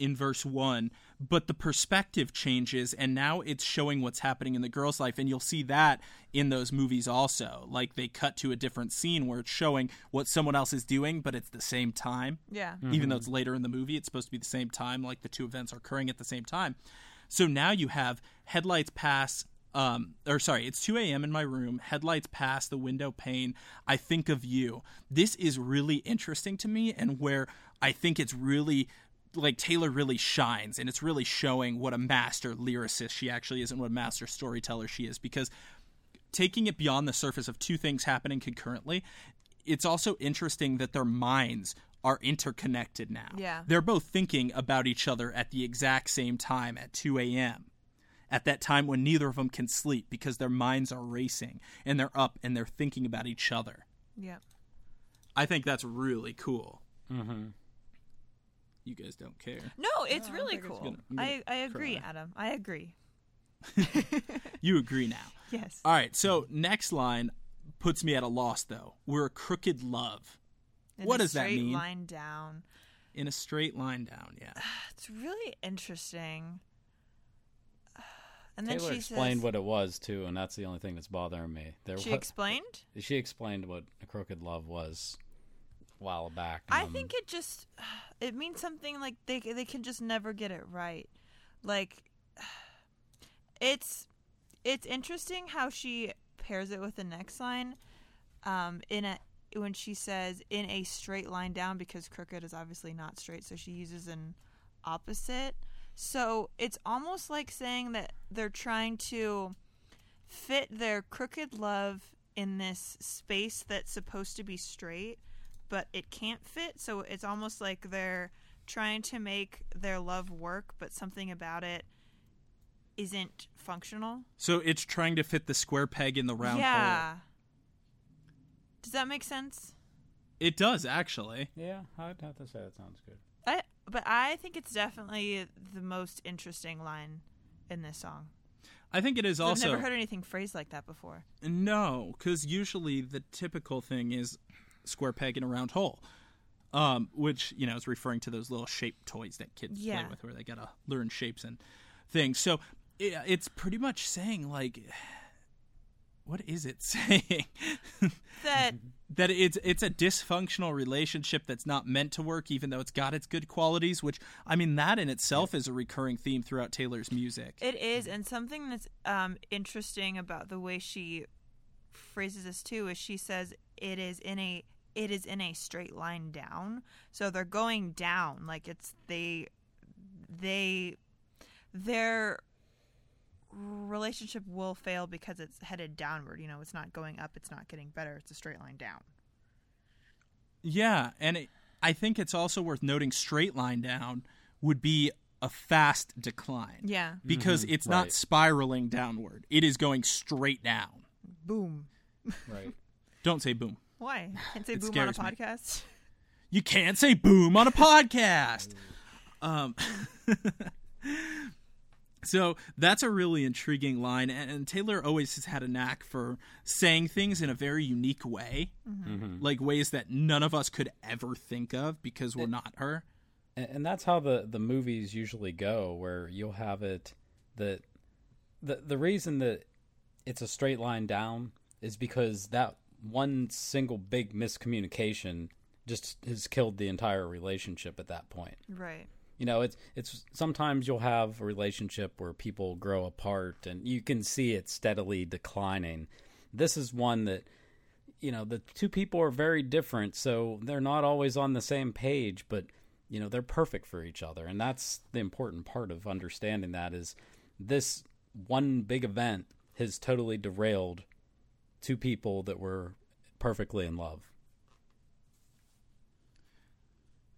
in verse one. But the perspective changes, and now it's showing what's happening in the girl's life, and you'll see that in those movies also. Like they cut to a different scene where it's showing what someone else is doing, but it's the same time. Yeah. even though it's later in the movie it's supposed to be the same time like the two events are occurring at the same time so now you have headlights pass um, or sorry it's 2 a.m in my room headlights pass the window pane i think of you this is really interesting to me and where i think it's really like taylor really shines and it's really showing what a master lyricist she actually is and what a master storyteller she is because taking it beyond the surface of two things happening concurrently, it's also interesting that their minds are interconnected now. Yeah. They're both thinking about each other at the exact same time at 2 a.m. At that time when neither of them can sleep because their minds are racing and they're up and they're thinking about each other. Yeah. I think that's really cool. Mm-hmm. You guys don't care. No, it's really think it's cool. gonna- I'm gonna I I agree, cry. Adam. I agree. You agree now. Yes. All right, so next line puts me at a loss, though. We're a crooked love. In what a does that straight mean? Line down. In a straight line down, yeah. It's really interesting. And then Taylor she explained says, what it was too, and that's the only thing that's bothering me. There she wa- explained. she explained what a crooked love was a while back. I um, think it just it means something like they they can just never get it right. Like it's it's interesting how she pairs it with the next line um in a when she says in a straight line down because crooked is obviously not straight so she uses an opposite. So it's almost like saying that they're trying to fit their crooked love in this space that's supposed to be straight, but it can't fit. So it's almost like they're trying to make their love work, but something about it isn't functional. So it's trying to fit the square peg in the round hole. yeah. Does that make sense? It does actually. yeah, I'd have to say that sounds good. I but I think it's definitely the most interesting line in this song. I think it is I've also never heard anything phrased like that before. no, because usually the typical thing is square peg in a round hole, um, which you know is referring to those little shape toys that kids Yeah. play with, where they gotta learn shapes and things. So it, it's pretty much saying like, what is it saying? That that it's it's a dysfunctional relationship that's not meant to work even though it's got its good qualities which i mean that in itself is a recurring theme throughout taylor's music It is, and something that's um, interesting about the way she phrases this too is she says it is in a it is in a straight line down. So they're going down, like it's they they their relationship will fail because it's headed downward. You know, it's not going up, it's not getting better. It's a straight line down. yeah and it, i think it's also worth noting straight line down would be a fast decline Yeah. Mm-hmm. because it's not spiraling downward it is going straight down Boom. Right. don't say boom Why? Can't say It boom on a scares me. podcast. You can't say boom on a podcast. Um, so that's a really intriguing line, and, and Taylor always has had a knack for saying things in a very unique way, like ways that none of us could ever think of because we're not her. and, and that's how the the movies usually go where you'll have it that the the reason that it's a straight line down is because that one single big miscommunication just has killed the entire relationship at that point. Right. you know it's it's sometimes you'll have a relationship where people grow apart and you can see it steadily declining. This is one that you know the two people are very different so they're not always on the same page but you know they're perfect for each other. And that's the important part of understanding that is this one big event has totally derailed two people that were perfectly in love.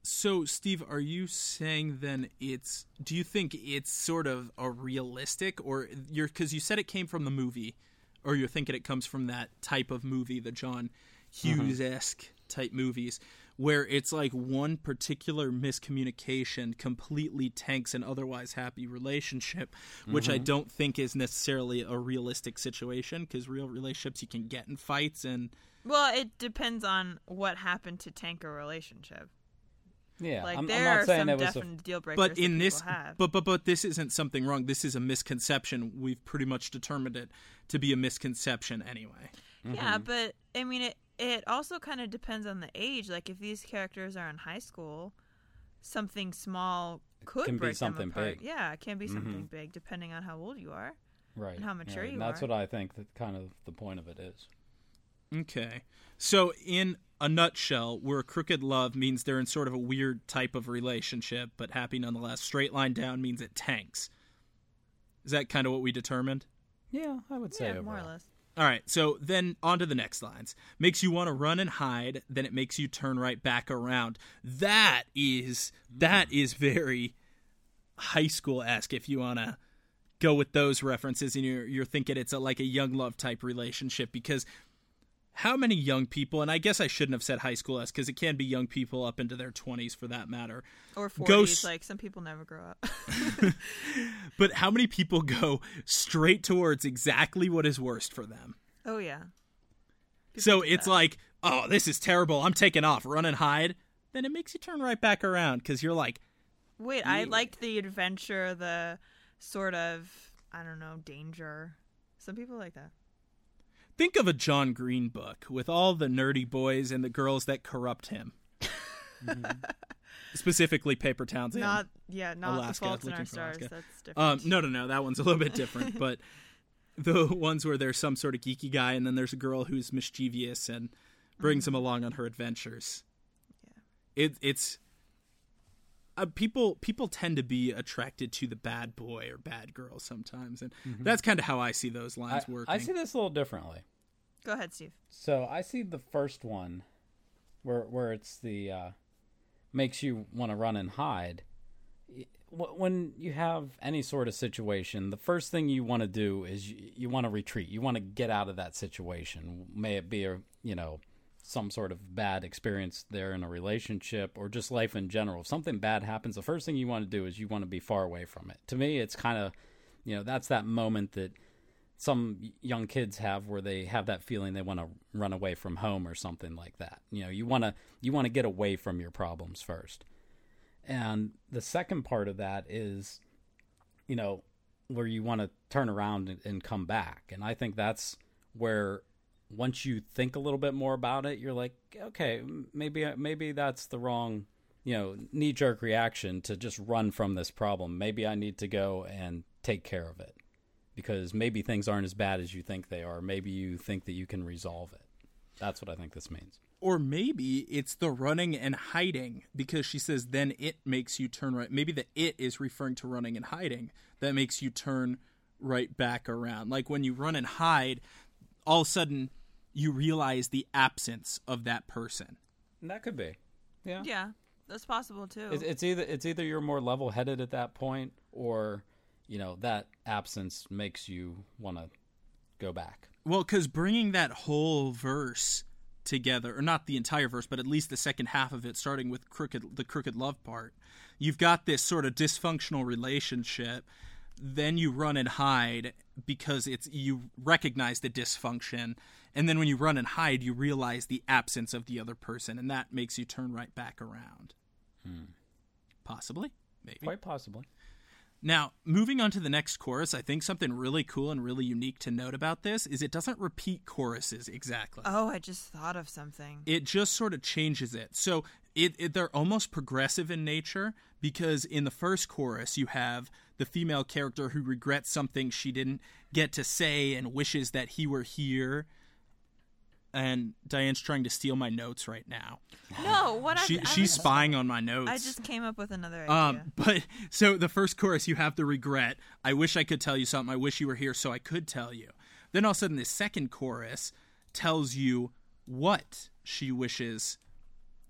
So, Steve, are you saying then it's? Do you think it's sort of a realistic, or you're because you said it came from the movie, or you're thinking it comes from that type of movie, the John mm-hmm. Hughes esque type movies, where it's like one particular miscommunication completely tanks an otherwise happy relationship, which I mm-hmm. don't think is necessarily a realistic situation because real relationships you can get in fights and Well, it depends on what happened to tank a relationship. Yeah, Like I'm, I'm there not are saying some it was a definite deal breakers. but in this have. but but but this isn't something wrong this is a misconception we've pretty much determined it to be a misconception anyway Yeah, mm-hmm. but I mean, it it also kind of depends on the age. Like, if these characters are in high school, something small could can be break something them apart. big. Yeah, it can be mm-hmm. something big, depending on how old you are. right. and how mature right. you and that's are. what I think that kind of the point of it is. okay so in a nutshell where crooked love means they're in sort of a weird type of relationship but happy nonetheless straight line down means it tanks is that kind of what we determined Yeah, I would say yeah, more or less. All right so then on to the next lines. Makes you want to run and hide then it makes you turn right back around. That is that is very high school esque if you want to go with those references and you're you're thinking it's a, like a young love type relationship because how many young people and I guess I shouldn't have said high school esque because it can be young people up into their 20s for that matter Or Go forties. s- Like some people never grow up. but how many people go straight towards exactly what is worst for them oh yeah. so it's that. like oh this is terrible I'm taking off run and hide then it makes you turn right back around because you're like Wait, I liked the adventure, the sort of I don't know danger. Some people like that. Think of a John Green book with all the nerdy boys and the girls that corrupt him. Specifically, Paper Towns. Not yeah, not Alaska, the Fault in Our Stars. Alaska. That's different. Um, no, no, no. That one's a little bit different, but the ones where there's some sort of geeky guy and then there's a girl who's mischievous and brings him along on her adventures. Yeah. It, it's uh, people people tend to be attracted to the bad boy or bad girl sometimes, and that's kind of how I see those I, lines working. I see this a little differently. Go ahead, Steve. So I see the first one, where where it's the uh, makes you want to run and hide. When you have any sort of situation, the first thing you want to do is you, you want to retreat. You want to get out of that situation. May it be a you know some sort of bad experience there in a relationship or just life in general. If something bad happens, the first thing you want to do is you want to be far away from it. To me, it's kind of you know that's that moment that some young kids have where they have that feeling they want to run away from home or something like that. You know, you want to you want to get away from your problems first. And the second part of that is you know, where you want to turn around and, and come back. And I think that's where once you think a little bit more about it, you're like, okay, maybe maybe that's the wrong, you know, knee jerk reaction to just run from this problem. Maybe I need to go and take care of it because maybe things aren't as bad as you think they are. Maybe you think that you can resolve it. That's what I think this means. Or maybe it's the running and hiding because she says then it makes you turn right. Maybe the it is referring to running and hiding that makes you turn right back around. Like when you run and hide, all of a sudden you realize the absence of that person. And That could be. Yeah. Yeah, that's possible too. It's, it's either it's either you're more level headed at that point, or you know that absence makes you want to go back. Well, because bringing that whole verse together, or not the entire verse, but at least the second half of it, starting with crooked, the crooked love part, you've got this sort of dysfunctional relationship. Then you run and hide because it's you recognize the dysfunction, and then when you run and hide, you realize the absence of the other person, and that makes you turn right back around. Hmm. Possibly, maybe. Quite possibly. Now, moving on to the next chorus, I think something really cool and really unique to note about this is it doesn't repeat choruses exactly. oh, I just thought of something. It just sort of changes it. So it, it they're almost progressive in nature because in the first chorus you have the female character who regrets something she didn't get to say and wishes that he were here. And Diane's trying to steal my notes right now. No, what She, I, I she's was- spying on my notes. I just came up with another idea. Um, but so the first chorus, you have the regret. I wish I could tell you something. I wish you were here so I could tell you. Then all of a sudden, the second chorus, tells you what she wishes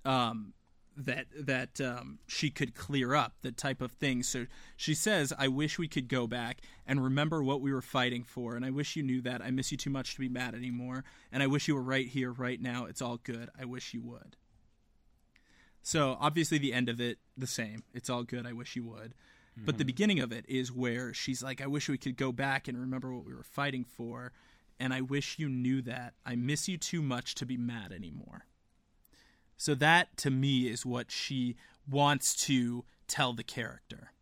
um, that that um, she could clear up the type of things. So she says, "I wish we could go back and remember what we were fighting for, and I wish you knew that. I miss you too much to be mad anymore, and I wish you were right here, right now. It's all good. I wish you would." So obviously, the end of it the same. It's all good. I wish you would. But the beginning of it is where she's like, I wish we could go back and remember what we were fighting for. And I wish you knew that. I miss you too much to be mad anymore. So that to me is what she wants to tell the character.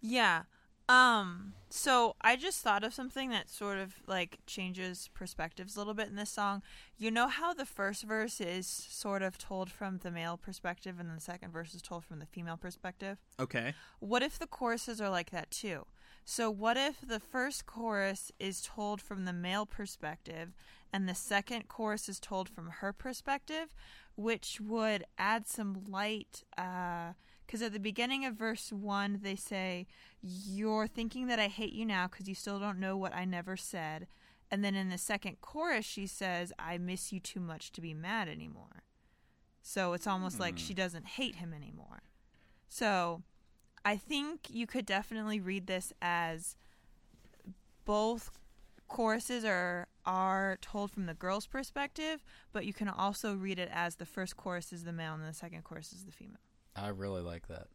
Yeah. Um so I just thought of something that sort of like changes perspectives a little bit in this song. You know how the first verse is sort of told from the male perspective and the second verse is told from the female perspective? Okay. What if the choruses are like that too? So what if the first chorus is told from the male perspective and the second chorus is told from her perspective, which would add some light uh because at the beginning of verse 1 they say you're thinking that i hate you now because you still don't know what i never said. And then in the second chorus she says i miss you too much to be mad anymore. So it's almost like she doesn't hate him anymore. So i think you could definitely read this as both choruses are are told from the girl's perspective but you can also read it as the first chorus is the male and the second chorus is the female I really like that.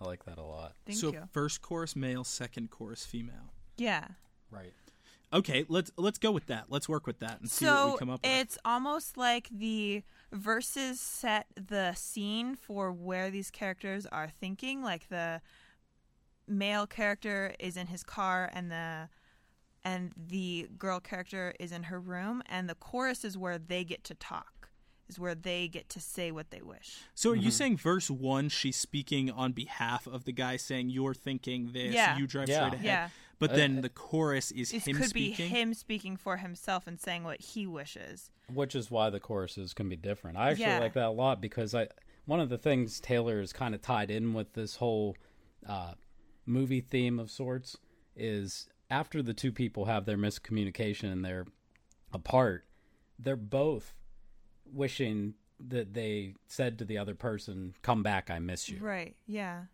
I like that a lot. thank so you first chorus male, second chorus female. yeah Right. Okay, let's let's go with that. Let's work with that and see what so we come up with. it's almost like the verses set the scene for where these characters are thinking like the male character is in his car and the and the girl character is in her room and the chorus is where they get to talk is where they get to say what they wish So are you saying verse one she's speaking on behalf of the guy saying you're thinking this, Yeah. you drive Yeah. straight ahead. Yeah. But Uh, then the chorus is it him could speaking. be him speaking for himself and saying what he wishes Which is why the choruses can be different. I actually Yeah. like that a lot because I one of the things Taylor is kind of tied in with this whole uh, movie theme of sorts is after the two people have their miscommunication and they're apart, they're both wishing that they said to the other person, "Come back, I miss you." right yeah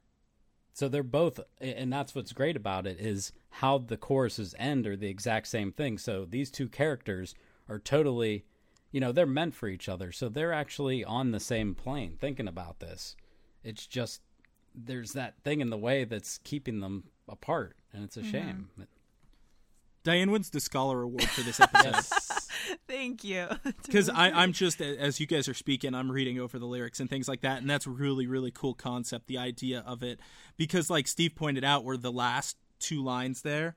So they're both, and that's what's great about it is how the choruses end are the exact same thing. So these two characters are totally, you know, they're meant for each other. So they're actually on the same plane thinking about this. It's just there's that thing in the way that's keeping them apart, and it's a mm-hmm. shame. Diane wins the Scholar Award for this episode. Yes. thank you because I'm just as you guys are speaking, I'm reading over the lyrics and things like that, and that's really really cool concept. The idea of it, because like Steve pointed out, were the last two lines there,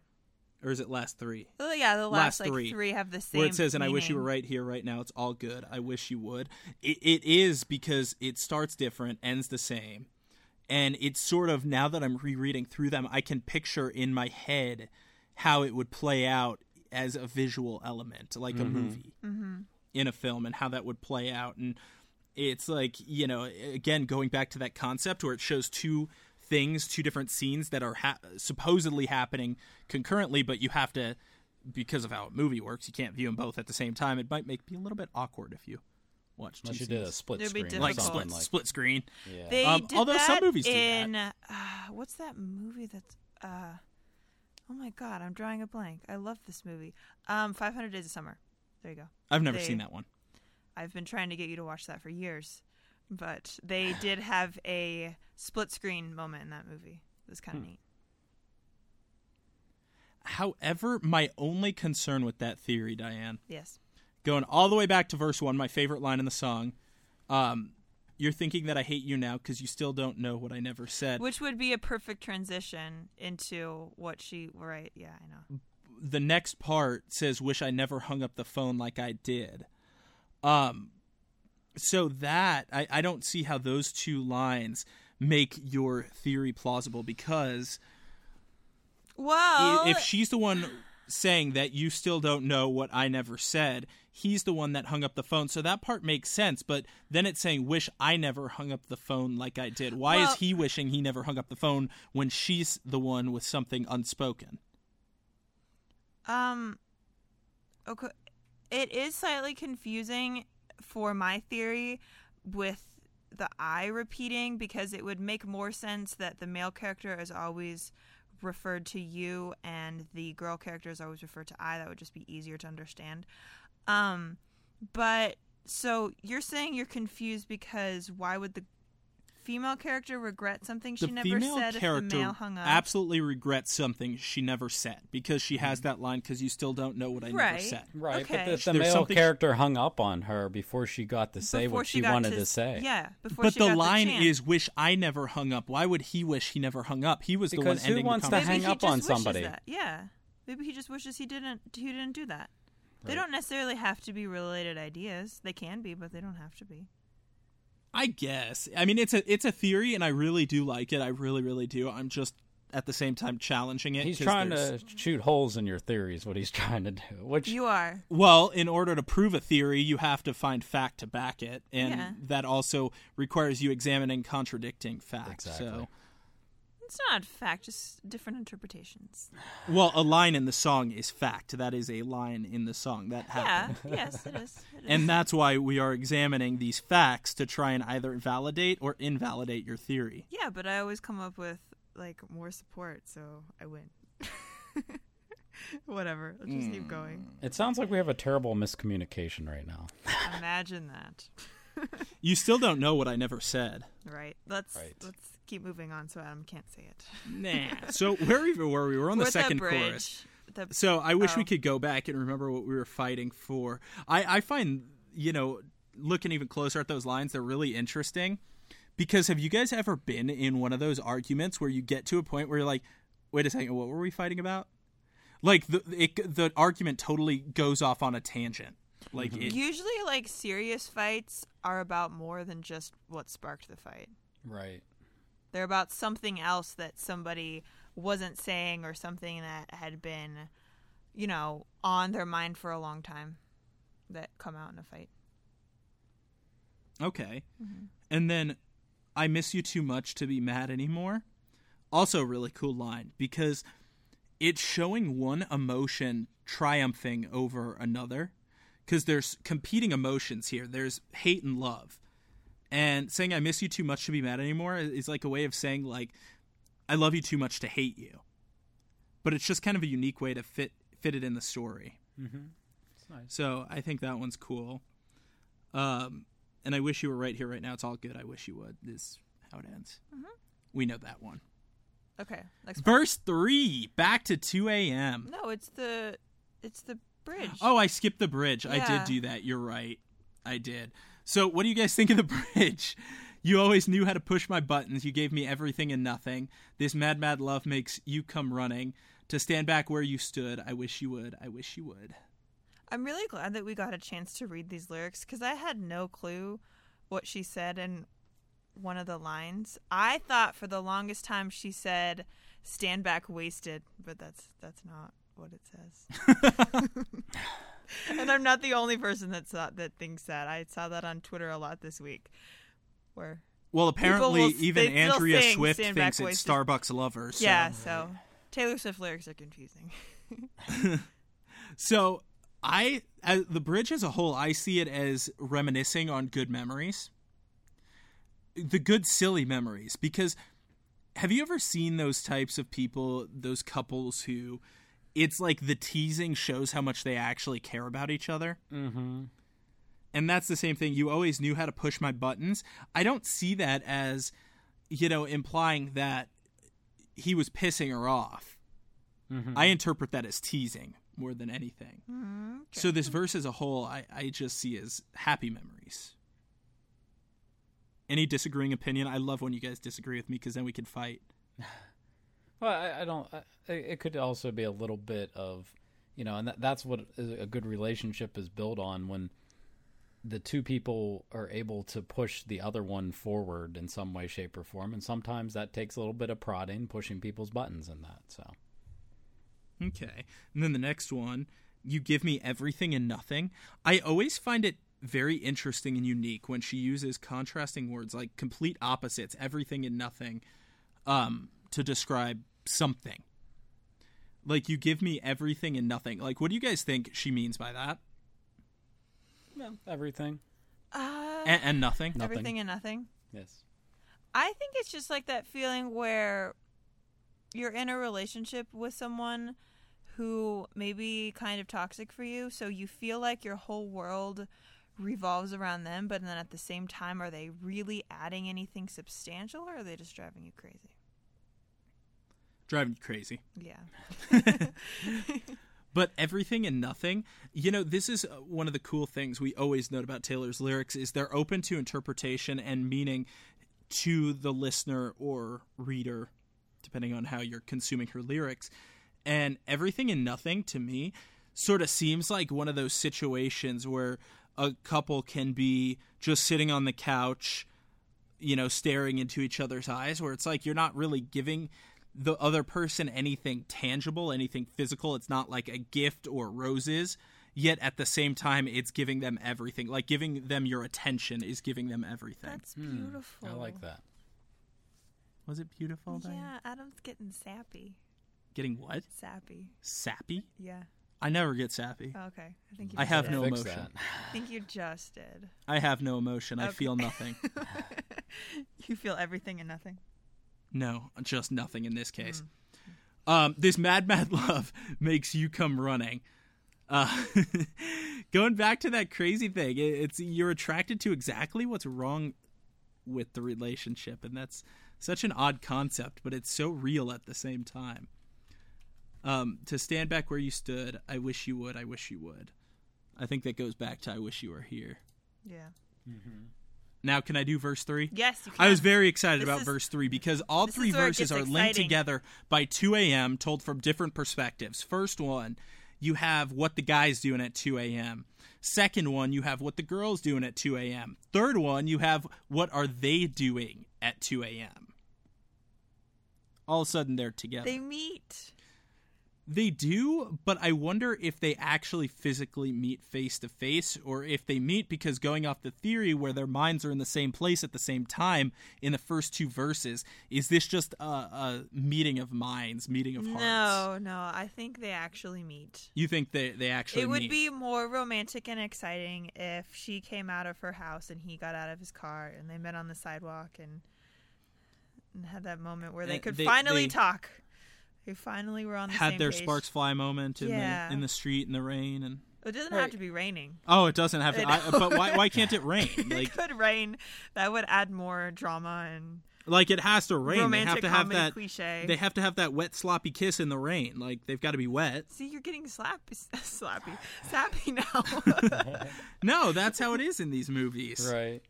or is it last three? Oh, yeah, the Last last, like three, three. have the same. Where it says, "And I wish you were right here, right now. It's all good. I wish you would." It, it is because it starts different, ends the same, and it's sort of now that I'm rereading through them, I can picture in my head how it would play out as a visual element, like a movie in a film, and how that would play out. And it's like you know, again, going back to that concept where it shows two things, two different scenes that are ha- supposedly happening concurrently, but you have to. Because of how a movie works, you can't view them both at the same time. It might make be a little bit awkward if you watch two Unless you did a split It'd screen, like split like split screen. yeah. They Um, did although that some movies do that. in uh, what's that movie that's uh oh my god, I'm drawing a blank. I love this movie. Um, 500 Days of Summer. There you go. I've never They- seen that one. I've been trying to get you to watch that for years, but they did have a split screen moment in that movie. It was Hmm. kind of neat. However, my only concern with that theory, Diane, Yes. going all the way back to verse one, my favorite line in the song. Um, you're thinking that I hate you now because you still don't know what I never said. Which would be a perfect transition into what she right, yeah, I know. the next part says wish i never hung up the phone like i did um so that i, I don't see how those two lines make your theory plausible because Well, if she's the one saying that you still don't know what i never said he's the one that hung up the phone so that part makes sense but then it's saying wish i never hung up the phone like i did why Well- is he wishing he never hung up the phone when she's the one with something unspoken Um. Okay. it is slightly confusing for my theory with the I repeating because it would make more sense that the male character is always referred to you and the girl characters always referred to I. That would just be easier to understand. Um, but so you're saying you're confused because why would the female character regret something she the never female said if the character male hung up? absolutely regrets something she never said because she has mm-hmm. that line because you still don't know what I never said. Right, Okay. but the, the male something- character hung up on her before she got to say what she, got wanted to, to, say. Yeah, before But she the got line chance. is "Wish I never hung up." Why would he wish he never hung up? He was the one Because who ending wants the to Maybe hang up on somebody. That. Yeah, maybe he just wishes he didn't. He didn't do that. They don't necessarily have to be related ideas. They can be, but they don't have to be. I guess. I mean, it's a it's a theory, and I really do like it. I really, really do. I'm just at the same time challenging it. He's trying there's- to shoot holes in your theories. What he's trying to do, which You are. Well, in order to prove a theory, you have to find fact to back it, and Yeah. that also requires you examining contradicting facts. Exactly. So, It's not fact, just different interpretations. well, a line in the song is fact. That is a line in the song that Yeah. yes, it is. It is. And that's why we are examining these facts to try and either validate or invalidate your theory. yeah, but I always come up with like more support, so I win. Whatever. Let's just keep hmm. going. it sounds like we have a terrible miscommunication right now. Imagine that. You still don't know what I never said. Right. Let's Right. let's keep moving on so Adam can't say it. Nah. so where even were we? We're on We're the at second bridge. chorus. The- So I wish we Oh. could go back and remember what we were fighting for. I, I find, you know, looking even closer at those lines, they're really interesting. Because have you guys ever been in one of those arguments where you get to a point where you're like, wait a second, what were we fighting about? Like the it, the argument totally goes off on a tangent. Like mm-hmm. it, Usually, like serious fights are about more than just what sparked the fight. Right. They're about something else that somebody wasn't saying or something that had been, you know, on their mind for a long time that come out in a fight. Okay. Mm-hmm. And then I miss you too much to be mad anymore. Also a really cool line because it's showing one emotion triumphing over another because there's competing emotions here. There's hate and love. And saying I miss you too much to be mad anymore is like a way of saying like I love you too much to hate you. But it's just kind of a unique way to fit fit it in the story. Mm-hmm. nice. So I think that one's cool. Um, and I wish you were right here, right now. It's all good. I wish you would. Is how it ends. We know that one. Okay, next. part. Verse three. Back to two a.m. No, it's the it's the bridge. Oh, I skipped the bridge. I did do that. You're right. I did. So, what do you guys think of the bridge? You always knew how to push my buttons. You gave me everything and nothing. This mad, mad love makes you come running. To stand back where you stood, I wish you would. I wish you would. I'm really glad that we got a chance to read these lyrics because I had no clue what she said in one of the lines. I thought for the longest time she said "stand back wasted," but that's that's not what it says. and I'm not the only person that saw, that thinks that. I saw that on Twitter a lot this week, where Well, apparently, will- even Andrea sing Swift thinks it's Starbucks lovers. so- yeah, so Taylor Swift lyrics are confusing. So I, the bridge as a whole, I see it as reminiscing on good memories, the good silly memories. Because have you ever seen those types of people, those couples who, it's like the teasing shows how much they actually care about each other. Mm-hmm. And that's the same thing. You always knew how to push my buttons. I don't see that as, you know, implying that he was pissing her off. Mhm. I interpret that as teasing more than anything. Mhm, okay. So this verse as a whole, I, I just see as happy memories. Any disagreeing opinion? I love when you guys disagree with me because then we can fight. Well, I, I don't. I, it could also be a little bit of, you know, and that, that's what a good relationship is built on when the two people are able to push the other one forward in some way, shape, or form. And sometimes that takes a little bit of prodding, pushing people's buttons, and that. So Okay. And then the next one, you give me everything and nothing. I always find it very interesting and unique when she uses contrasting words like complete opposites, everything and nothing, um, to describe something. Like you give me everything and nothing. Like what do you guys think she means by that? No, everything. Uh, and, and nothing. Nothing. everything and nothing. Yes. I think it's just like that feeling where you're in a relationship with someone who may be kind of toxic for you, so you feel like your whole world revolves around them, but then at the same time, are they really adding anything substantial or are they just driving you crazy? Driving you crazy. Yeah. but everything and nothing you know this is uh, one of the cool things we always note about taylor's lyrics is they're open to interpretation and meaning to the listener or reader depending on how you're consuming her lyrics and everything and nothing to me sort of seems like one of those situations where a couple can be just sitting on the couch you know staring into each other's eyes where it's like you're not really giving the other person anything tangible, anything physical. It's not like a gift or roses. Yet at the same time, it's giving them everything. Like giving them your attention is giving them everything. That's beautiful. I like that. Was it beautiful? Diane? Yeah, Adam's getting sappy. Getting what? Sappy. Sappy? Yeah. I never get sappy. Oh, okay. I think you I have did. no emotion. that. I think you just did. I have no emotion. I feel nothing. you feel everything and nothing. No, just nothing in this case. Mm. Um, this mad, mad love makes you come running. Uh, going back to that crazy thing, it- it's you're attracted to exactly what's wrong with the relationship, and that's such an odd concept, but it's so real at the same time. Um, to stand back where you stood, I wish you would. I wish you would. I think that goes back to I wish you were here. Yeah. Now, can I do verse three? Yes, you can. I was very excited This about is- verse 3 because all three is where it verses are linked together by 2 a.m., told from different perspectives. First one, you have what the guy's doing at 2 a.m. Second one, you have what the girl's doing at 2 a.m. Third one, you have what are they doing at 2 a.m. All of a sudden, they're together. They meet. They do, but I wonder if they actually physically meet face to face or if they meet because going off the theory where their minds are in the same place at the same time in the first two verses, is this just a, a meeting of minds, meeting of hearts? No, no. I think they actually meet. You think they, they actually It would meet? be more romantic and exciting if she came out of her house and he got out of his car and they met on the sidewalk and, and had that moment where they could they- finally they- talk. They finally were on the had same their page. sparks fly moment in Yeah. the in the street in the rain and It doesn't Right. have to be raining. oh it doesn't have to I I, but why why can't it rain it could rain. That would add more drama and like it has to rain they romantic have to have comedy that cliche. they have to have that wet sloppy kiss in the rain like they've got to be wet See, you're getting slappy, slappy, sappy now. no that's how it is in these movies Right.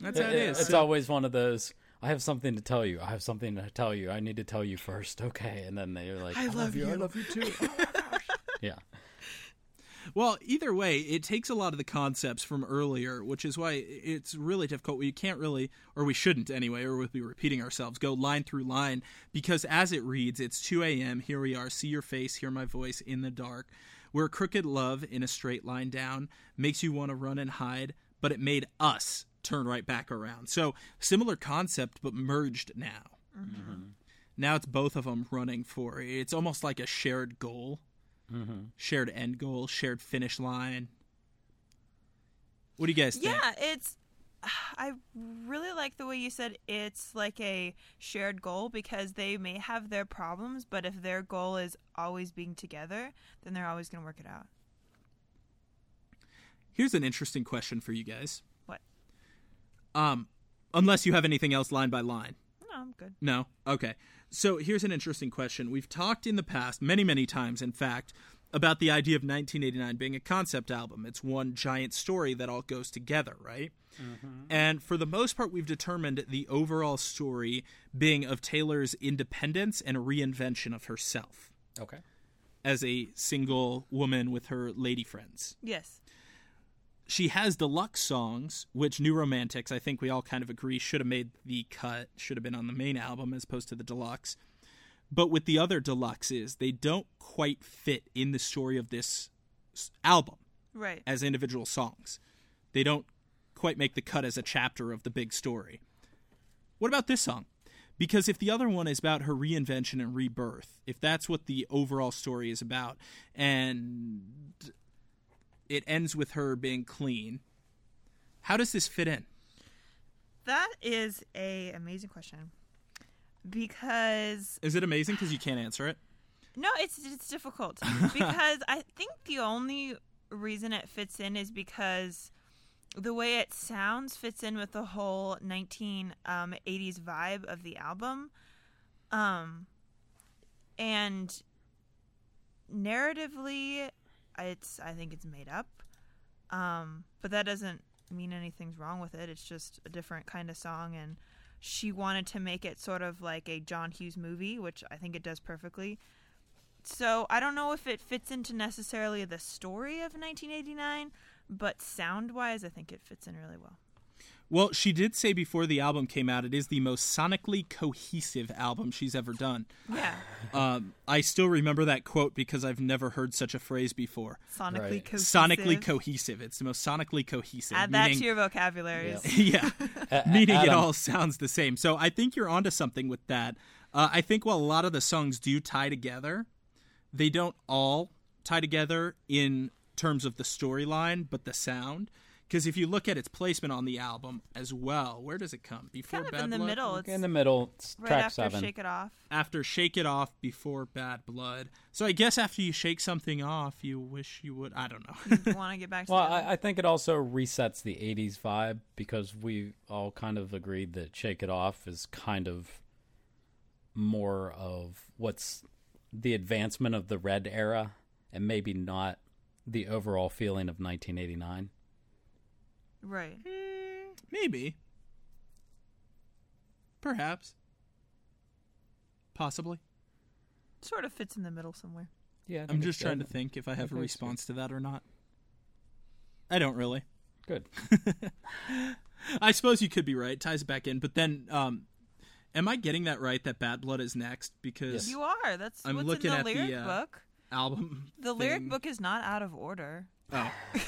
that's how it is It's So- always one of those. I have something to tell you. I have something to tell you. I need to tell you first. Okay, and then they're like, I love you. I love you too. yeah. Well, either way, it takes a lot of the concepts from earlier, which is why it's really difficult. We can't really, or we shouldn't anyway, or we'll be repeating ourselves, go line through line, because as it reads, it's 2 a.m., here we are, see your face, hear my voice in the dark. Where crooked love in a straight line down makes you want to run and hide, but it made us turn right back around. So, similar concept, but merged now. Mm-hmm. Now it's both of them running for it's almost like a shared goal mm-hmm. shared end goal, shared finish line. What do you guys think? yeah, it's. I really like the way you said it's like a shared goal because they may have their problems, but if their goal is always being together, then they're always going to work it out. Here's an interesting question for you guys. What? Um, unless you have anything else line by line. No, I'm good. No? Okay. So here's an interesting question. We've talked in the past, many, many times, in fact, about the idea of 1989 being a concept album. It's one giant story that all goes together, right? And for the most part, we've determined the overall story being of Taylor's independence and reinvention of herself Okay. as a single woman with her lady friends. Yes. She has deluxe songs, which New Romantics, I think we all kind of agree, should have made the cut, should have been on the main album as opposed to the deluxe. But with the other deluxes, they don't quite fit in the story of this album Right. as individual songs. They don't quite make the cut as a chapter of the big story. What about this song? Because if the other one is about her reinvention and rebirth, if that's what the overall story is about, and it ends with her being clean, How does this fit in? That is a amazing question. Because Is it amazing because you can't answer it? no, it's it's difficult because I think the only reason it fits in is because the way it sounds fits in with the whole 1980s um, vibe of the album. Um and narratively it's I think it's made up. Um but that doesn't mean anything's wrong with it. It's just a different kind of song and she wanted to make it sort of like a John Hughes movie, which I think it does perfectly. So I don't know if it fits into necessarily the story of 1989, but sound wise, I think it fits in really well. Well, she did say before the album came out, it is the most sonically cohesive album she's ever done. Yeah, Um, I still remember that quote because I've never heard such a phrase before. sonically Right. cohesive. Sonically cohesive. It's the most sonically cohesive. Add that meaning, to your vocabulary. yeah, A- a- meaning it all sounds the same. So I think you're onto something with that. Uh, I think while a lot of the songs do tie together, they don't all tie together in terms of the storyline, but the sound. Because if you look at its placement on the album as well, where does it come? Before Kind of Bad in the Blood? middle. It's in the middle, it's right track after seven. Shake It Off. After Shake It Off, before Bad Blood. So I guess after you shake something off, you wish you would. I don't know. You want to get back to Well. I, I think it also resets the '80s vibe because we all kind of agreed that "Shake It Off" is kind of more of what's the advancement of the Red era, and maybe not the overall feeling of 1989. Right. Maybe. Perhaps. Possibly. Sort of fits in the middle somewhere. Yeah, I I'm just it's trying to think if I have a response to that or not. I don't really. Good. I suppose you could be right. Ties it back in, but then, um, am I getting that right? That Bad Blood is next because You are. That's I'm what's looking in the at the, lyric uh, book. album. The lyric book is not out of order. Oh,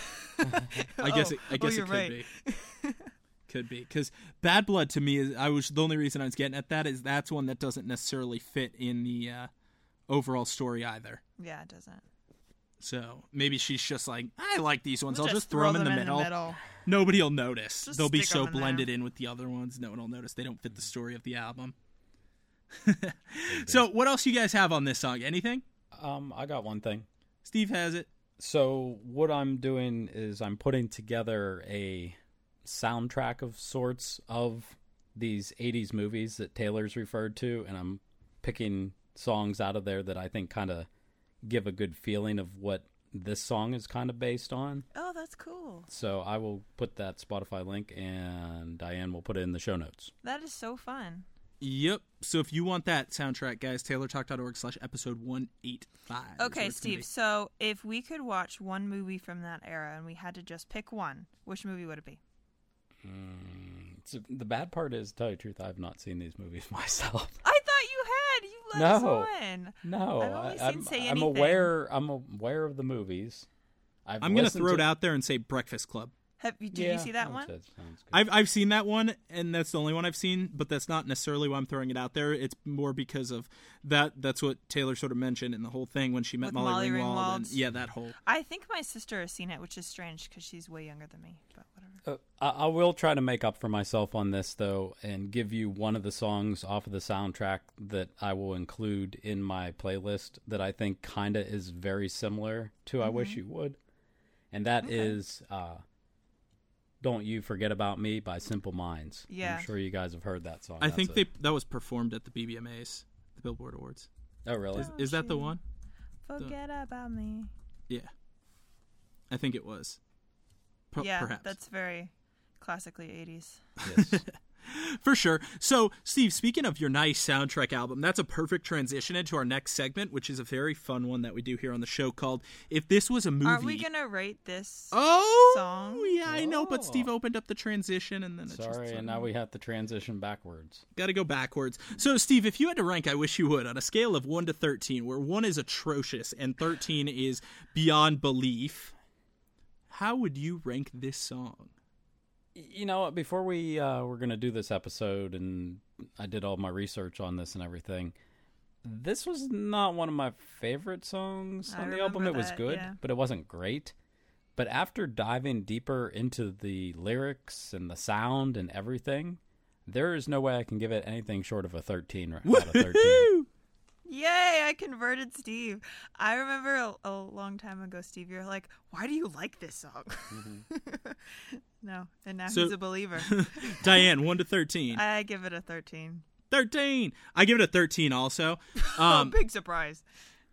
I guess Oh. it, I Oh, guess you're it could right. be. could be because Bad Blood to me is. I was the only reason I was getting at that is that's one that doesn't necessarily fit in the uh, overall story either. Yeah, it doesn't. So maybe she's just like, I like these ones. We'll I'll just just, throw them in the them middle. middle. Nobody will notice. Just They'll be so so 'em in there. blended in with the other ones. No one will notice. They don't fit the story of the album. so what else you guys have on this song? Anything? Um, I got one thing. Steve has it. So what I'm doing is I'm putting together a soundtrack of sorts of these 80s movies that Taylor's referred to and I'm picking songs out of there that I think kind of give a good feeling of what this song is kind of based on. Oh, that's cool. So I will put that Spotify link and Diane will put it in the show notes. That is so fun. Yep. So if you want that soundtrack, guys, taylortalk.org slash episode 185. Okay, Steve. So if we could watch one movie from that era and we had to just pick one, which movie would it be? Mm, so the bad part is, to tell you the truth, I've not seen these movies myself. I thought you had. You let us No. on. No, I've only I, seen am Say I'm Anything. aware. I'm aware of the movies. I've I'm going to listened throw it out there and say Breakfast Club. Have you, did Yeah, you see that one? sounds. I've I've seen that one, and that's the only one I've seen. But that's not necessarily why I'm throwing it out there. It's more because of that. That's what Taylor sort of mentioned in the whole thing when she met With Molly, Molly Ringwald. And, yeah, that whole. I think my sister has seen it, which is strange because she's way younger than me. But whatever. Uh, I, I will try to make up for myself on this though, and give you one of the songs off of the soundtrack that I will include in my playlist that I think kind of is very similar to "I Wish You Would," and that is uh, "Don't You Forget About Me" by Simple Minds. Yeah. I'm sure you guys have heard that song. I That's think a- they that was performed at the BBMAs, the Billboard Awards. Oh, really? Is, is that the one? Forget about me. Yeah, I think it was. Per- yeah, perhaps. that's very classically 80s. Yes. For sure. So, Steve, speaking of your nice soundtrack album, that's a perfect transition into our next segment, which is a very fun one that we do here on the show called "If This Was a Movie." Aren't we going to rate this? Oh, song? yeah, I know, but. Steve opened up the transition, and then it Sorry, just and now um, we have to transition backwards. got to go backwards. So, Steve, if you had to rank, I wish you would on a scale of one to thirteen, where one is atrocious and thirteen is beyond belief. How would you rank this song? You know what, before we uh, were going to do this episode and i did all my research on this and everything this was not one of my favorite songs I on the album it was good yeah. but it wasn't great But after diving deeper into the lyrics and the sound and everything, there is no way I can give it anything short of a 13 out of 13. Yay, I converted Steve. I remember a, a long time ago, Steve, you're like, why do you like this song? no, and now So- he's a believer. Diane, 1 to 13. I give it a 13. 13. I give it a 13 also. oh, Um, big surprise.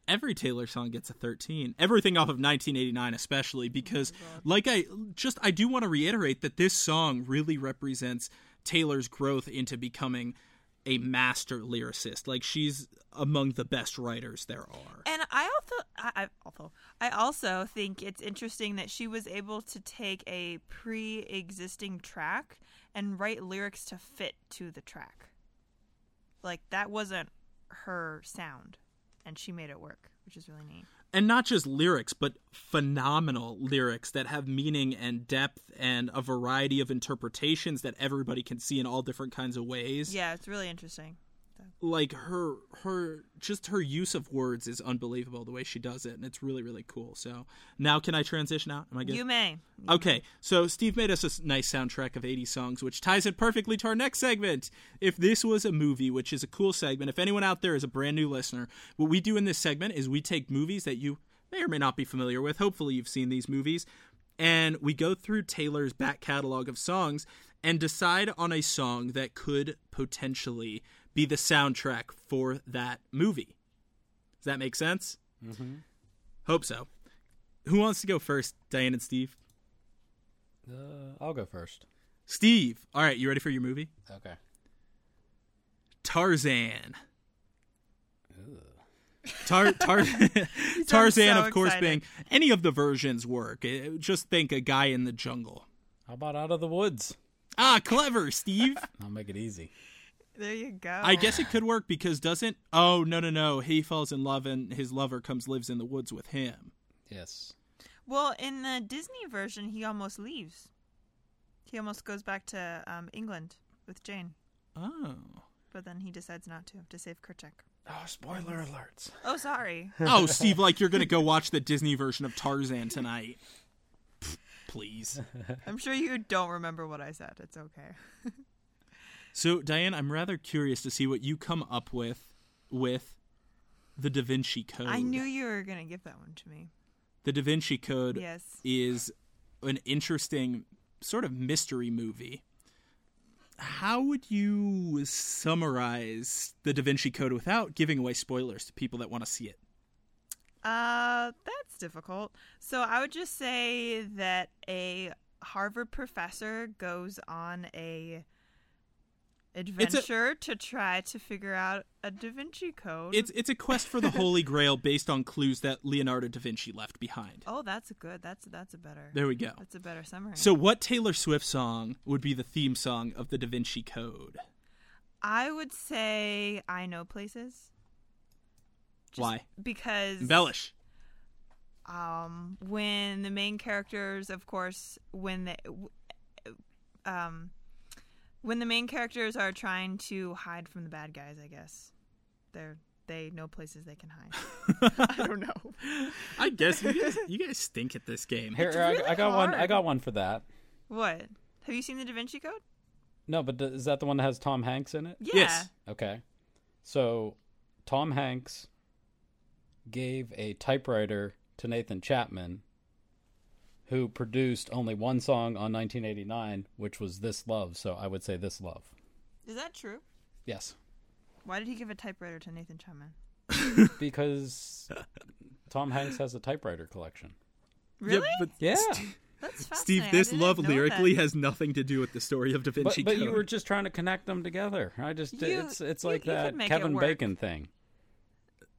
every Taylor song gets a 13. Everything off of 1989 especially because like I just I do want to reiterate that this song really represents Taylor's growth into becoming a master lyricist. Like she's among the best writers there are. And I also, I, also, I also think it's interesting that she was able to take a pre-existing track and write lyrics to fit to the track. Like that wasn't her sound, and she made it work, which is really neat. And not just lyrics, but phenomenal lyrics that have meaning and depth and a variety of interpretations that everybody can see in all different kinds of ways. Yeah, it's really interesting. Like her her just her use of words is unbelievable the way she does it and it's really really cool. So now can i transition out? Am i good? You may. okay so steve made us a nice soundtrack of 80 songs which ties it perfectly to our next segment. If this was a movie which is a cool segment if anyone out there is a brand new listener what we do in this segment is we take movies that you may or may not be familiar with. Hopefully you've seen these movies. And we go through taylor's back catalog of songs and decide on a song that could potentially be the soundtrack for that movie. Does that make sense? Mm-hmm. Hope so. Who wants to go first, Diane and Steve? Uh, I'll go first. Steve. All right, you ready for your movie? Okay. Tarzan. Tar- Tar- Tarzan, so of course, excited. being any of the versions work. Uh, Just think a guy in the jungle. How about Out of the Woods? Ah, clever, Steve. I'll make it easy. There you go. I guess it could work because doesn't? Oh no no no! He falls in love and his lover comes lives in the woods with him. Yes. Well, in the Disney version, he almost leaves. He almost goes back to um, England with Jane, Oh. but then he decides not to to save Kerchak. Oh, spoiler alerts. Oh, sorry. Oh, Steve, like you're gonna go watch the Disney version of Tarzan tonight. Pfft, Please. I'm sure you don't remember what I said. It's okay. So, Diane, I'm rather curious to see what you come up with with the Da Vinci Code. I knew you were gonna give that one to me. the Da Vinci Code Yes. is an interesting sort of mystery movie. How would you summarize the Da Vinci Code without giving away spoilers to people that want to see it? Uh, that's difficult. So I would just say that a Harvard professor goes on a adventure to try to figure out a Da Vinci Code. It's it's a quest for the Holy Grail based on clues that Leonardo da Vinci left behind. oh, that's good. That's that's a better. There we go. That's a better summary. So, what Taylor Swift song would be the theme song of the Da Vinci Code? I would say I know places. Just Why? Because Embellish. um, when the main characters, of course, when they, um, when the main characters are trying to hide from the bad guys, I guess they're they know places they can hide. I don't know. I guess you guys, you guys stink at this game. Here, I, really I got one. I got one for that. What? Have you seen the Da Vinci Code? No, but is that the one that has Tom Hanks in it? Yeah. Yes. Okay. So, Tom Hanks gave a typewriter to Nathan Chapman, who produced only one song on 1989, which was This Love. So, I would say This Love. Is that true? Yes. Why did he give a typewriter to Nathan Chapman? Because Tom Hanks has a typewriter collection. Really? but Yeah. That's Steve, fascinating. I this love lyrically that. has nothing to do with the story of Da Vinci but Code. you were just trying to connect them together. I just You- it's it's you- like you that Kevin. Bacon thing.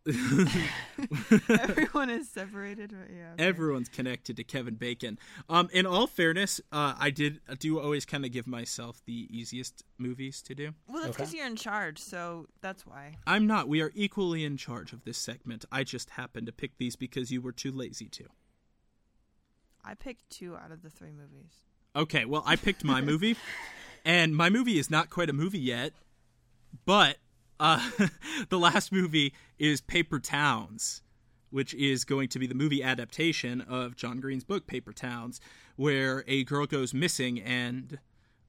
Everyone is separated. But yeah. okay. Everyone's connected to Kevin Bacon. Um, in all fairness, uh, I did I do always kind of give myself the easiest movies to do. Well, that's Okay. because you're in charge, so that's why. I'm not. We are equally in charge of this segment. I just happened to pick these because you were too lazy to. I picked two out of the three movies. Okay, well, I picked my movie, and my movie is not quite a movie yet, but uh, the last movie is Paper Towns, which is going to be the movie adaptation of John Green's book Paper Towns, where a girl goes missing and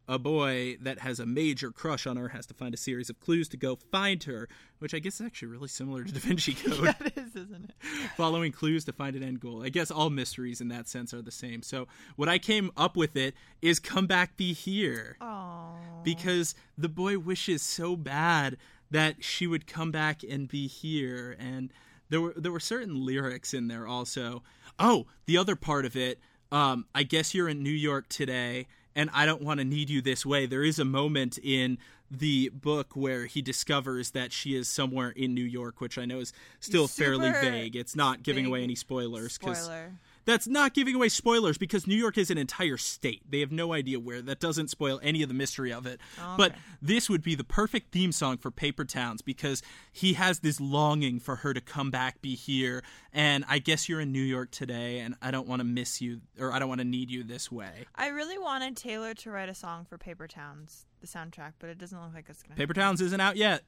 a boy that has a major crush on her has to find a series of clues to go find her, which I guess is actually really similar to Da Vinci Code. That is, isn't it? following clues to find an end goal. I guess all mysteries in that sense are the same. So what I came up with it is come back be here. Oh. Because the boy wishes so bad that she would come back and be here and there were there were certain lyrics in there also. Oh, the other part of it, um, I guess you're in New York today and I don't want to need you this way. There is a moment in the book where he discovers that she is somewhere in New York, which I know is still fairly vague. It's not giving away any spoilers because Spoiler. That's not giving away spoilers because New York is an entire state. They have no idea where. That doesn't spoil any of the mystery of it. Oh, but this would be the perfect theme song for Paper Towns because he has this longing for her to come back, be here. And I guess you're in New York today, and I don't want to miss you, or I don't want to need you this way. I really wanted Taylor to write a song for Paper Towns, the soundtrack, but it doesn't look like it's gonna. Paper Towns isn't out yet.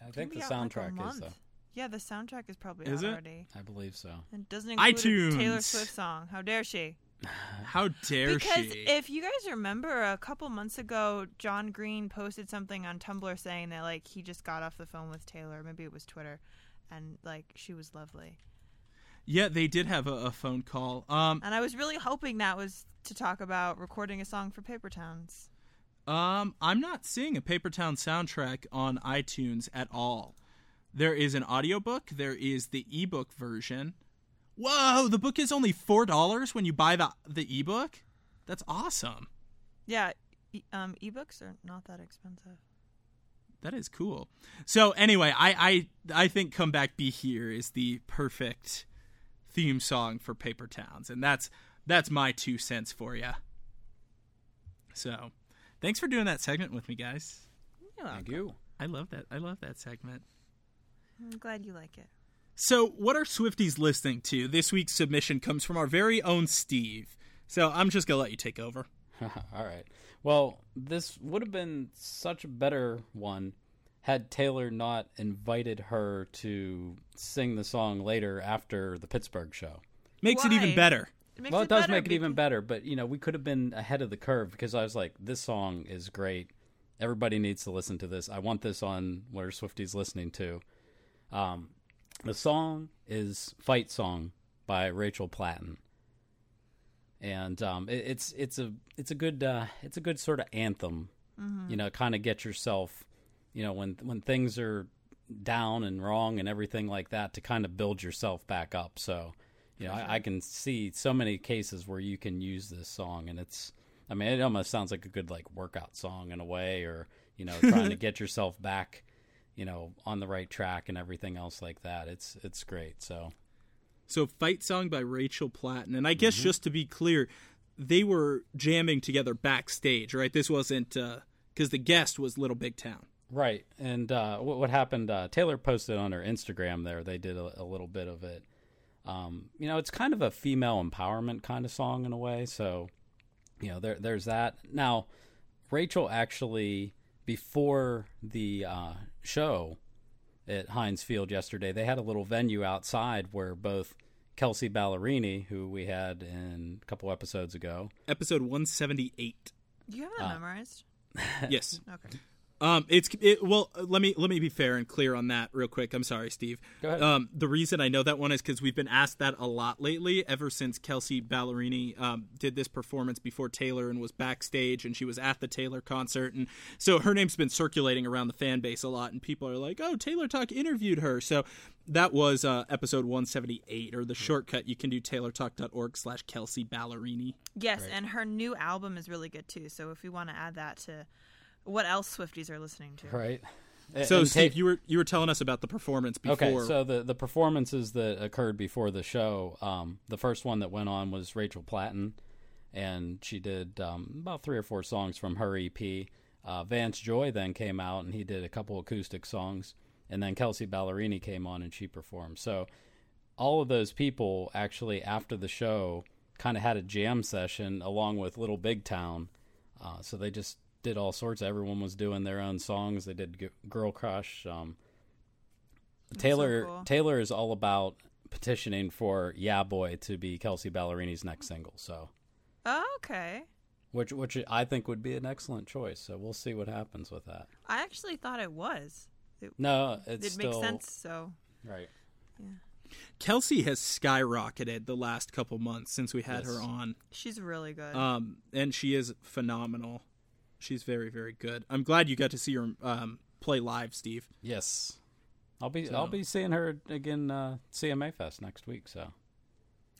I think the Maybe out, like, soundtrack is though. Yeah, the soundtrack is probably Is out it? already. I believe so. It doesn't include a Taylor iTunes. Swift song. How dare she? How dare Because she? Because if you guys remember, a couple months ago, John Green posted something on Tumblr saying that like he just got off the phone with Taylor. Maybe it was Twitter, and like she was lovely. yeah, they did have a, a phone call. Um, And I was really hoping that was to talk about recording a song for Paper Towns. Um, I'm not seeing a Paper Town soundtrack on iTunes at all. There is an audiobook, there is the ebook version. Whoa, the book is only $4 when you buy the the ebook? That's awesome. Yeah, e- um, ebooks are not that expensive. That is cool. So anyway, I I I think Come Back Be Here is the perfect theme song for Paper Towns and that's that's my two cents for you. So, thanks for doing that segment with me, guys. You're Thank you. I love that. I love that segment. I'm glad you like it. So, what are Swifties listening to? This week's submission comes from our very own Steve. So, I'm just going to let you take over. All right. Well, this would have been such a better one had Taylor not invited her to sing the song later after the Pittsburgh show. Makes it even better. It well, it, does better make it even better, but you know, we could have been ahead of the curve because I was like, this song is great. Everybody needs to listen to this. I want this on where Swifty's listening to. Um, the song is "Fight Song" by Rachel Platten, and um, it, it's it's a it's a good uh, it's a good sort of anthem. You know, kind of get yourself, you know, when when things are down and wrong and everything like that, to kind of build yourself back up. So, you know, I, I can see so many cases where you can use this song, and it's. I mean, it almost sounds like a good like workout song in a way, or you know, trying to get yourself back, you know, on the right track and everything else like that. It's it's great. So So, Fight Song by Rachel Platten. And I guess Mm-hmm. just to be clear, they were jamming together backstage, right? This wasn't because the guest was Little Big Town. Right, and uh, what, what happened? Uh, Taylor posted on her Instagram there. They did a, a little bit of it. Um, you know, it's kind of a female empowerment kind of song in a way. So, you know, there there's that. Now, Rachel actually before the uh, show at Heinz Field yesterday, they had a little venue outside where both Kelsea Ballerini, who we had in a couple episodes ago, Episode 178. You have Uh, that memorized? yes. Okay. Um, it's it, well. Let me let me be fair and clear on that real quick. I'm sorry, Steve. Go ahead. Um, the reason I know that one is because we've been asked that a lot lately. Ever since Kelsea Ballerini um, did this performance before Taylor and was backstage, and she was at the Taylor concert, and so her name's been circulating around the fan base a lot, and people are like, "Oh, Taylor Talk interviewed her." So that was uh, episode 178, or the shortcut you can do TaylorTalk.org/slash Kelsea Ballerini. Yes, and her new album is really good too. So if we want to add that to what else Swifties are listening to, right? So and Ta- Steve, you were you were telling us about the performance before. Okay, so the the performances that occurred before the show, um, the first one that went on was Rachel Platten, and she did um, about three or four songs from her EP. Uh, Vance Joy then came out and he did a couple acoustic songs, and then Kelsea Ballerini came on and she performed. So all of those people actually after the show kind of had a jam session along with Little Big Town. Uh, so they just did all sorts. Everyone was doing their own songs. They did G- Girl Crush. Um, That's so Taylor cool. Taylor is all about petitioning for "Yeah Boy" to be Kelsea Ballerini's next single. So, Oh, okay. which which I think would be an excellent choice. So we'll see what happens with that. I actually thought it was. It, No, it's it still makes sense. So right. Yeah. Kelsea has skyrocketed the last couple months since we had Yes. her on. she's really good. Um, and she is phenomenal. She's very, very good. I'm glad you got to see her um, play live, Steve. Yes, I'll be So- I'll be seeing her again uh, CMA Fest next week. So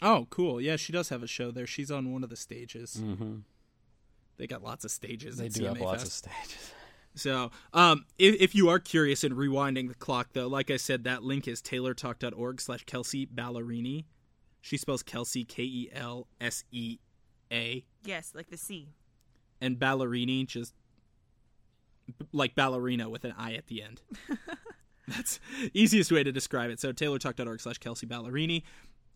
Oh, cool. Yeah, she does have a show there. She's on one of the stages. hmm They got lots of stages. they at do have CMA lots Fest. of stages. So, um, if, if you are curious in rewinding the clock, though, like I said, that link is taylortalk.org slash Kelsea Ballerini. She spells Kelsea K E L S E A, yes, like the sea. And Ballerini just like ballerina with an I at the end. That's easiest way to describe it. So taylortalk.org slash Kelsea Ballerini.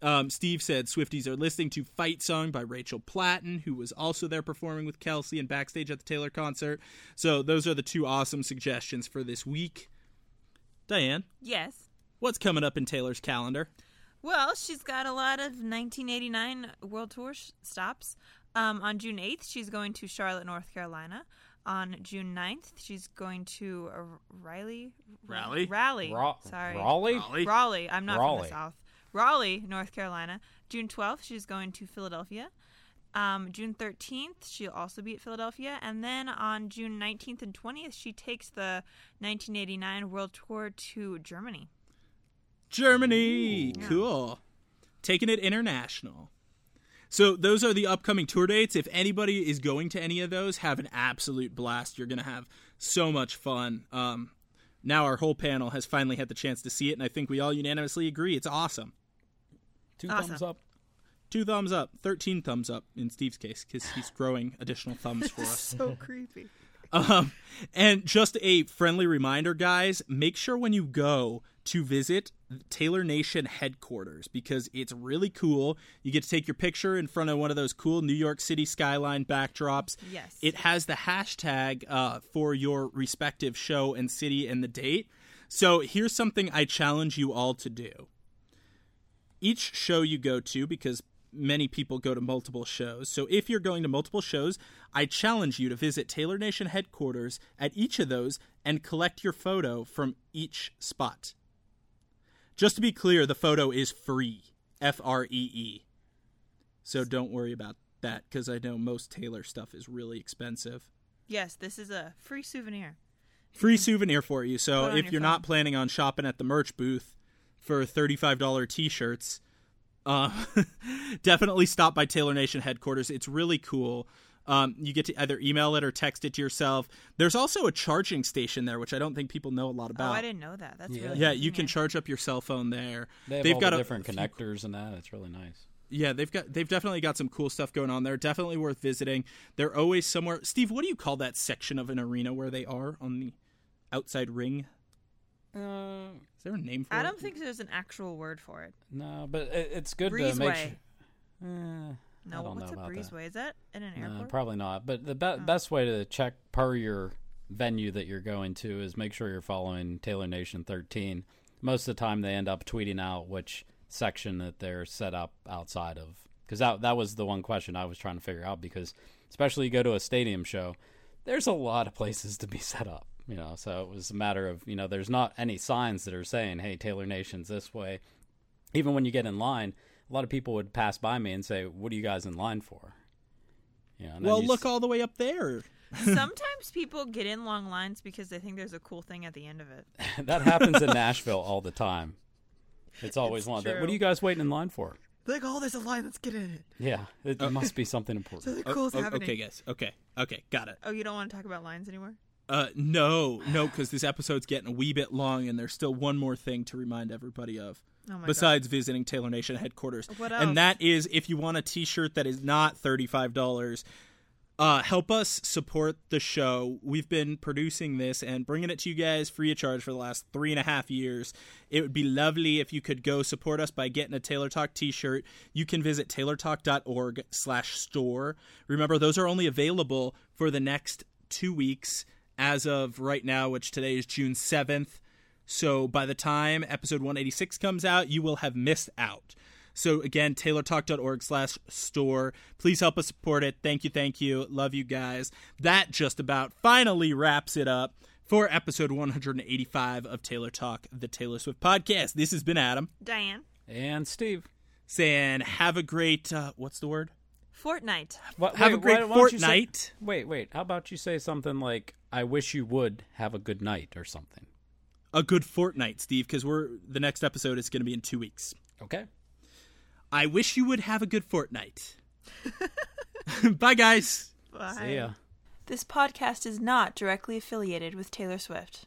Um, Steve said Swifties are listening to Fight Song by Rachel Platten, who was also there performing with Kelsea and backstage at the Taylor concert. So those are the two awesome suggestions for this week. Diane, Yes. what's coming up in Taylor's calendar? Well, she's got a lot of 1989 World Tour sh- stops. Um, on June 8th, she's going to Charlotte, North Carolina. On June 9th, she's going to uh, Riley. Raleigh? Raleigh. Ra- Sorry. Raleigh? Raleigh? Raleigh. I'm not from the South. Raleigh, North Carolina. June 12th, she's going to Philadelphia. Um, June 13th, she'll also be at Philadelphia. And then on June 19th and 20th, she takes the 1989 World Tour to Germany. Germany. Yeah. Cool. Taking it international. So those are the upcoming tour dates. If anybody is going to any of those, have an absolute blast. You're going to have so much fun. Um, now our whole panel has finally had the chance to see it, and I think we all unanimously agree it's awesome. Two Awesome. thumbs up. Two thumbs up, thirteen thumbs up in Steve's case because he's growing additional thumbs for us. So creepy. Um, and just a friendly reminder, guys, make sure when you go to visit Taylor Nation headquarters because it's really cool. You get to take your picture in front of one of those cool New York City skyline backdrops. Yes. It has the hashtag uh, for your respective show and city and the date. So here's something I challenge you all to do. Each show you go to, because many people go to multiple shows. So if you're going to multiple shows, I challenge you to visit Taylor Nation headquarters at each of those and collect your photo from each spot. Just to be clear, the photo is free. F R E E. So don't worry about that because I know most Taylor stuff is really expensive. Yes, this is a free souvenir. Free souvenir for you. So if your you're phone. not planning on shopping at the merch booth for $35 t shirts, uh, definitely stop by Taylor Nation headquarters. It's really cool. Um, you get to either email it or text it to yourself. There's also a charging station there, which I don't think people know a lot about. Oh. I didn't know that. That's Yeah. really yeah, you can charge up your cell phone there. They have They've all got the different few- connectors and that. It's really nice. Yeah, they've got they've definitely got some cool stuff going on there. Definitely worth visiting. They're always somewhere. Steve, what do you call that section of an arena where they are on the outside ring? Uh, Is there a name for I it? don't think there's an actual word for it. no, but it, it's good to make sure. Eh, No, what's know a about that. breezeway? Is that in an No, airport? probably not. But the be- Oh. best way to check per your venue that you're going to is make sure you're following Taylor Nation 13. Most of the time, they end up tweeting out which section that they're set up outside of. Because that that was the one question I was trying to figure out. Because especially you go to a stadium show, there's a lot of places to be set up. You know, so it was a matter of you know, there's not any signs that are saying, "Hey, Taylor Nation's this way." Even when you get in line, a lot of people would pass by me and say, "What are you guys in line for?" You know, and Well, look s- all the way up there. Sometimes people get in long lines because they think there's a cool thing at the end of it. that happens in Nashville all the time. It's always It's one of What are you guys waiting in line for? Like, oh, there's a line. Let's get in it. Yeah, it uh, must be something important. Something Oh, uh, cool's oh, happening. okay, guys. Okay, okay, got it. Oh, you don't want to talk about lines anymore? Uh, no, no, because this episode's getting a wee bit long, and there's still one more thing to remind everybody of. Oh my besides visiting Taylor Nation headquarters. And that is if you want a t-shirt that is not $35, uh, help us support the show. We've been producing this and bringing it to you guys free of charge for the last three and a half years. It would be lovely if you could go support us by getting a Taylor Talk t-shirt. You can visit taylortalk.org slash store. Remember, those are only available for the next two weeks as of right now, which today is June 7th. So by the time episode 186 comes out, you will have missed out. So again, taylortalk.org slash store. Please help us support it. Thank you, thank you. Love you guys. That just about finally wraps it up for episode 185 of Taylor Talk, the Taylor Swift podcast. This has been Adam Diane. And Steve. saying, have a great, uh, what's the word? Fortnight. What, Have a great why don't say- fortnight. wait, wait. How about you say something like, I wish you would have a good night or something? A good fortnight, Steve, because we're the next episode is going to be in two weeks. Okay. I wish you would have a good fortnight. Bye, guys. Bye. See ya. This podcast is not directly affiliated with Taylor Swift.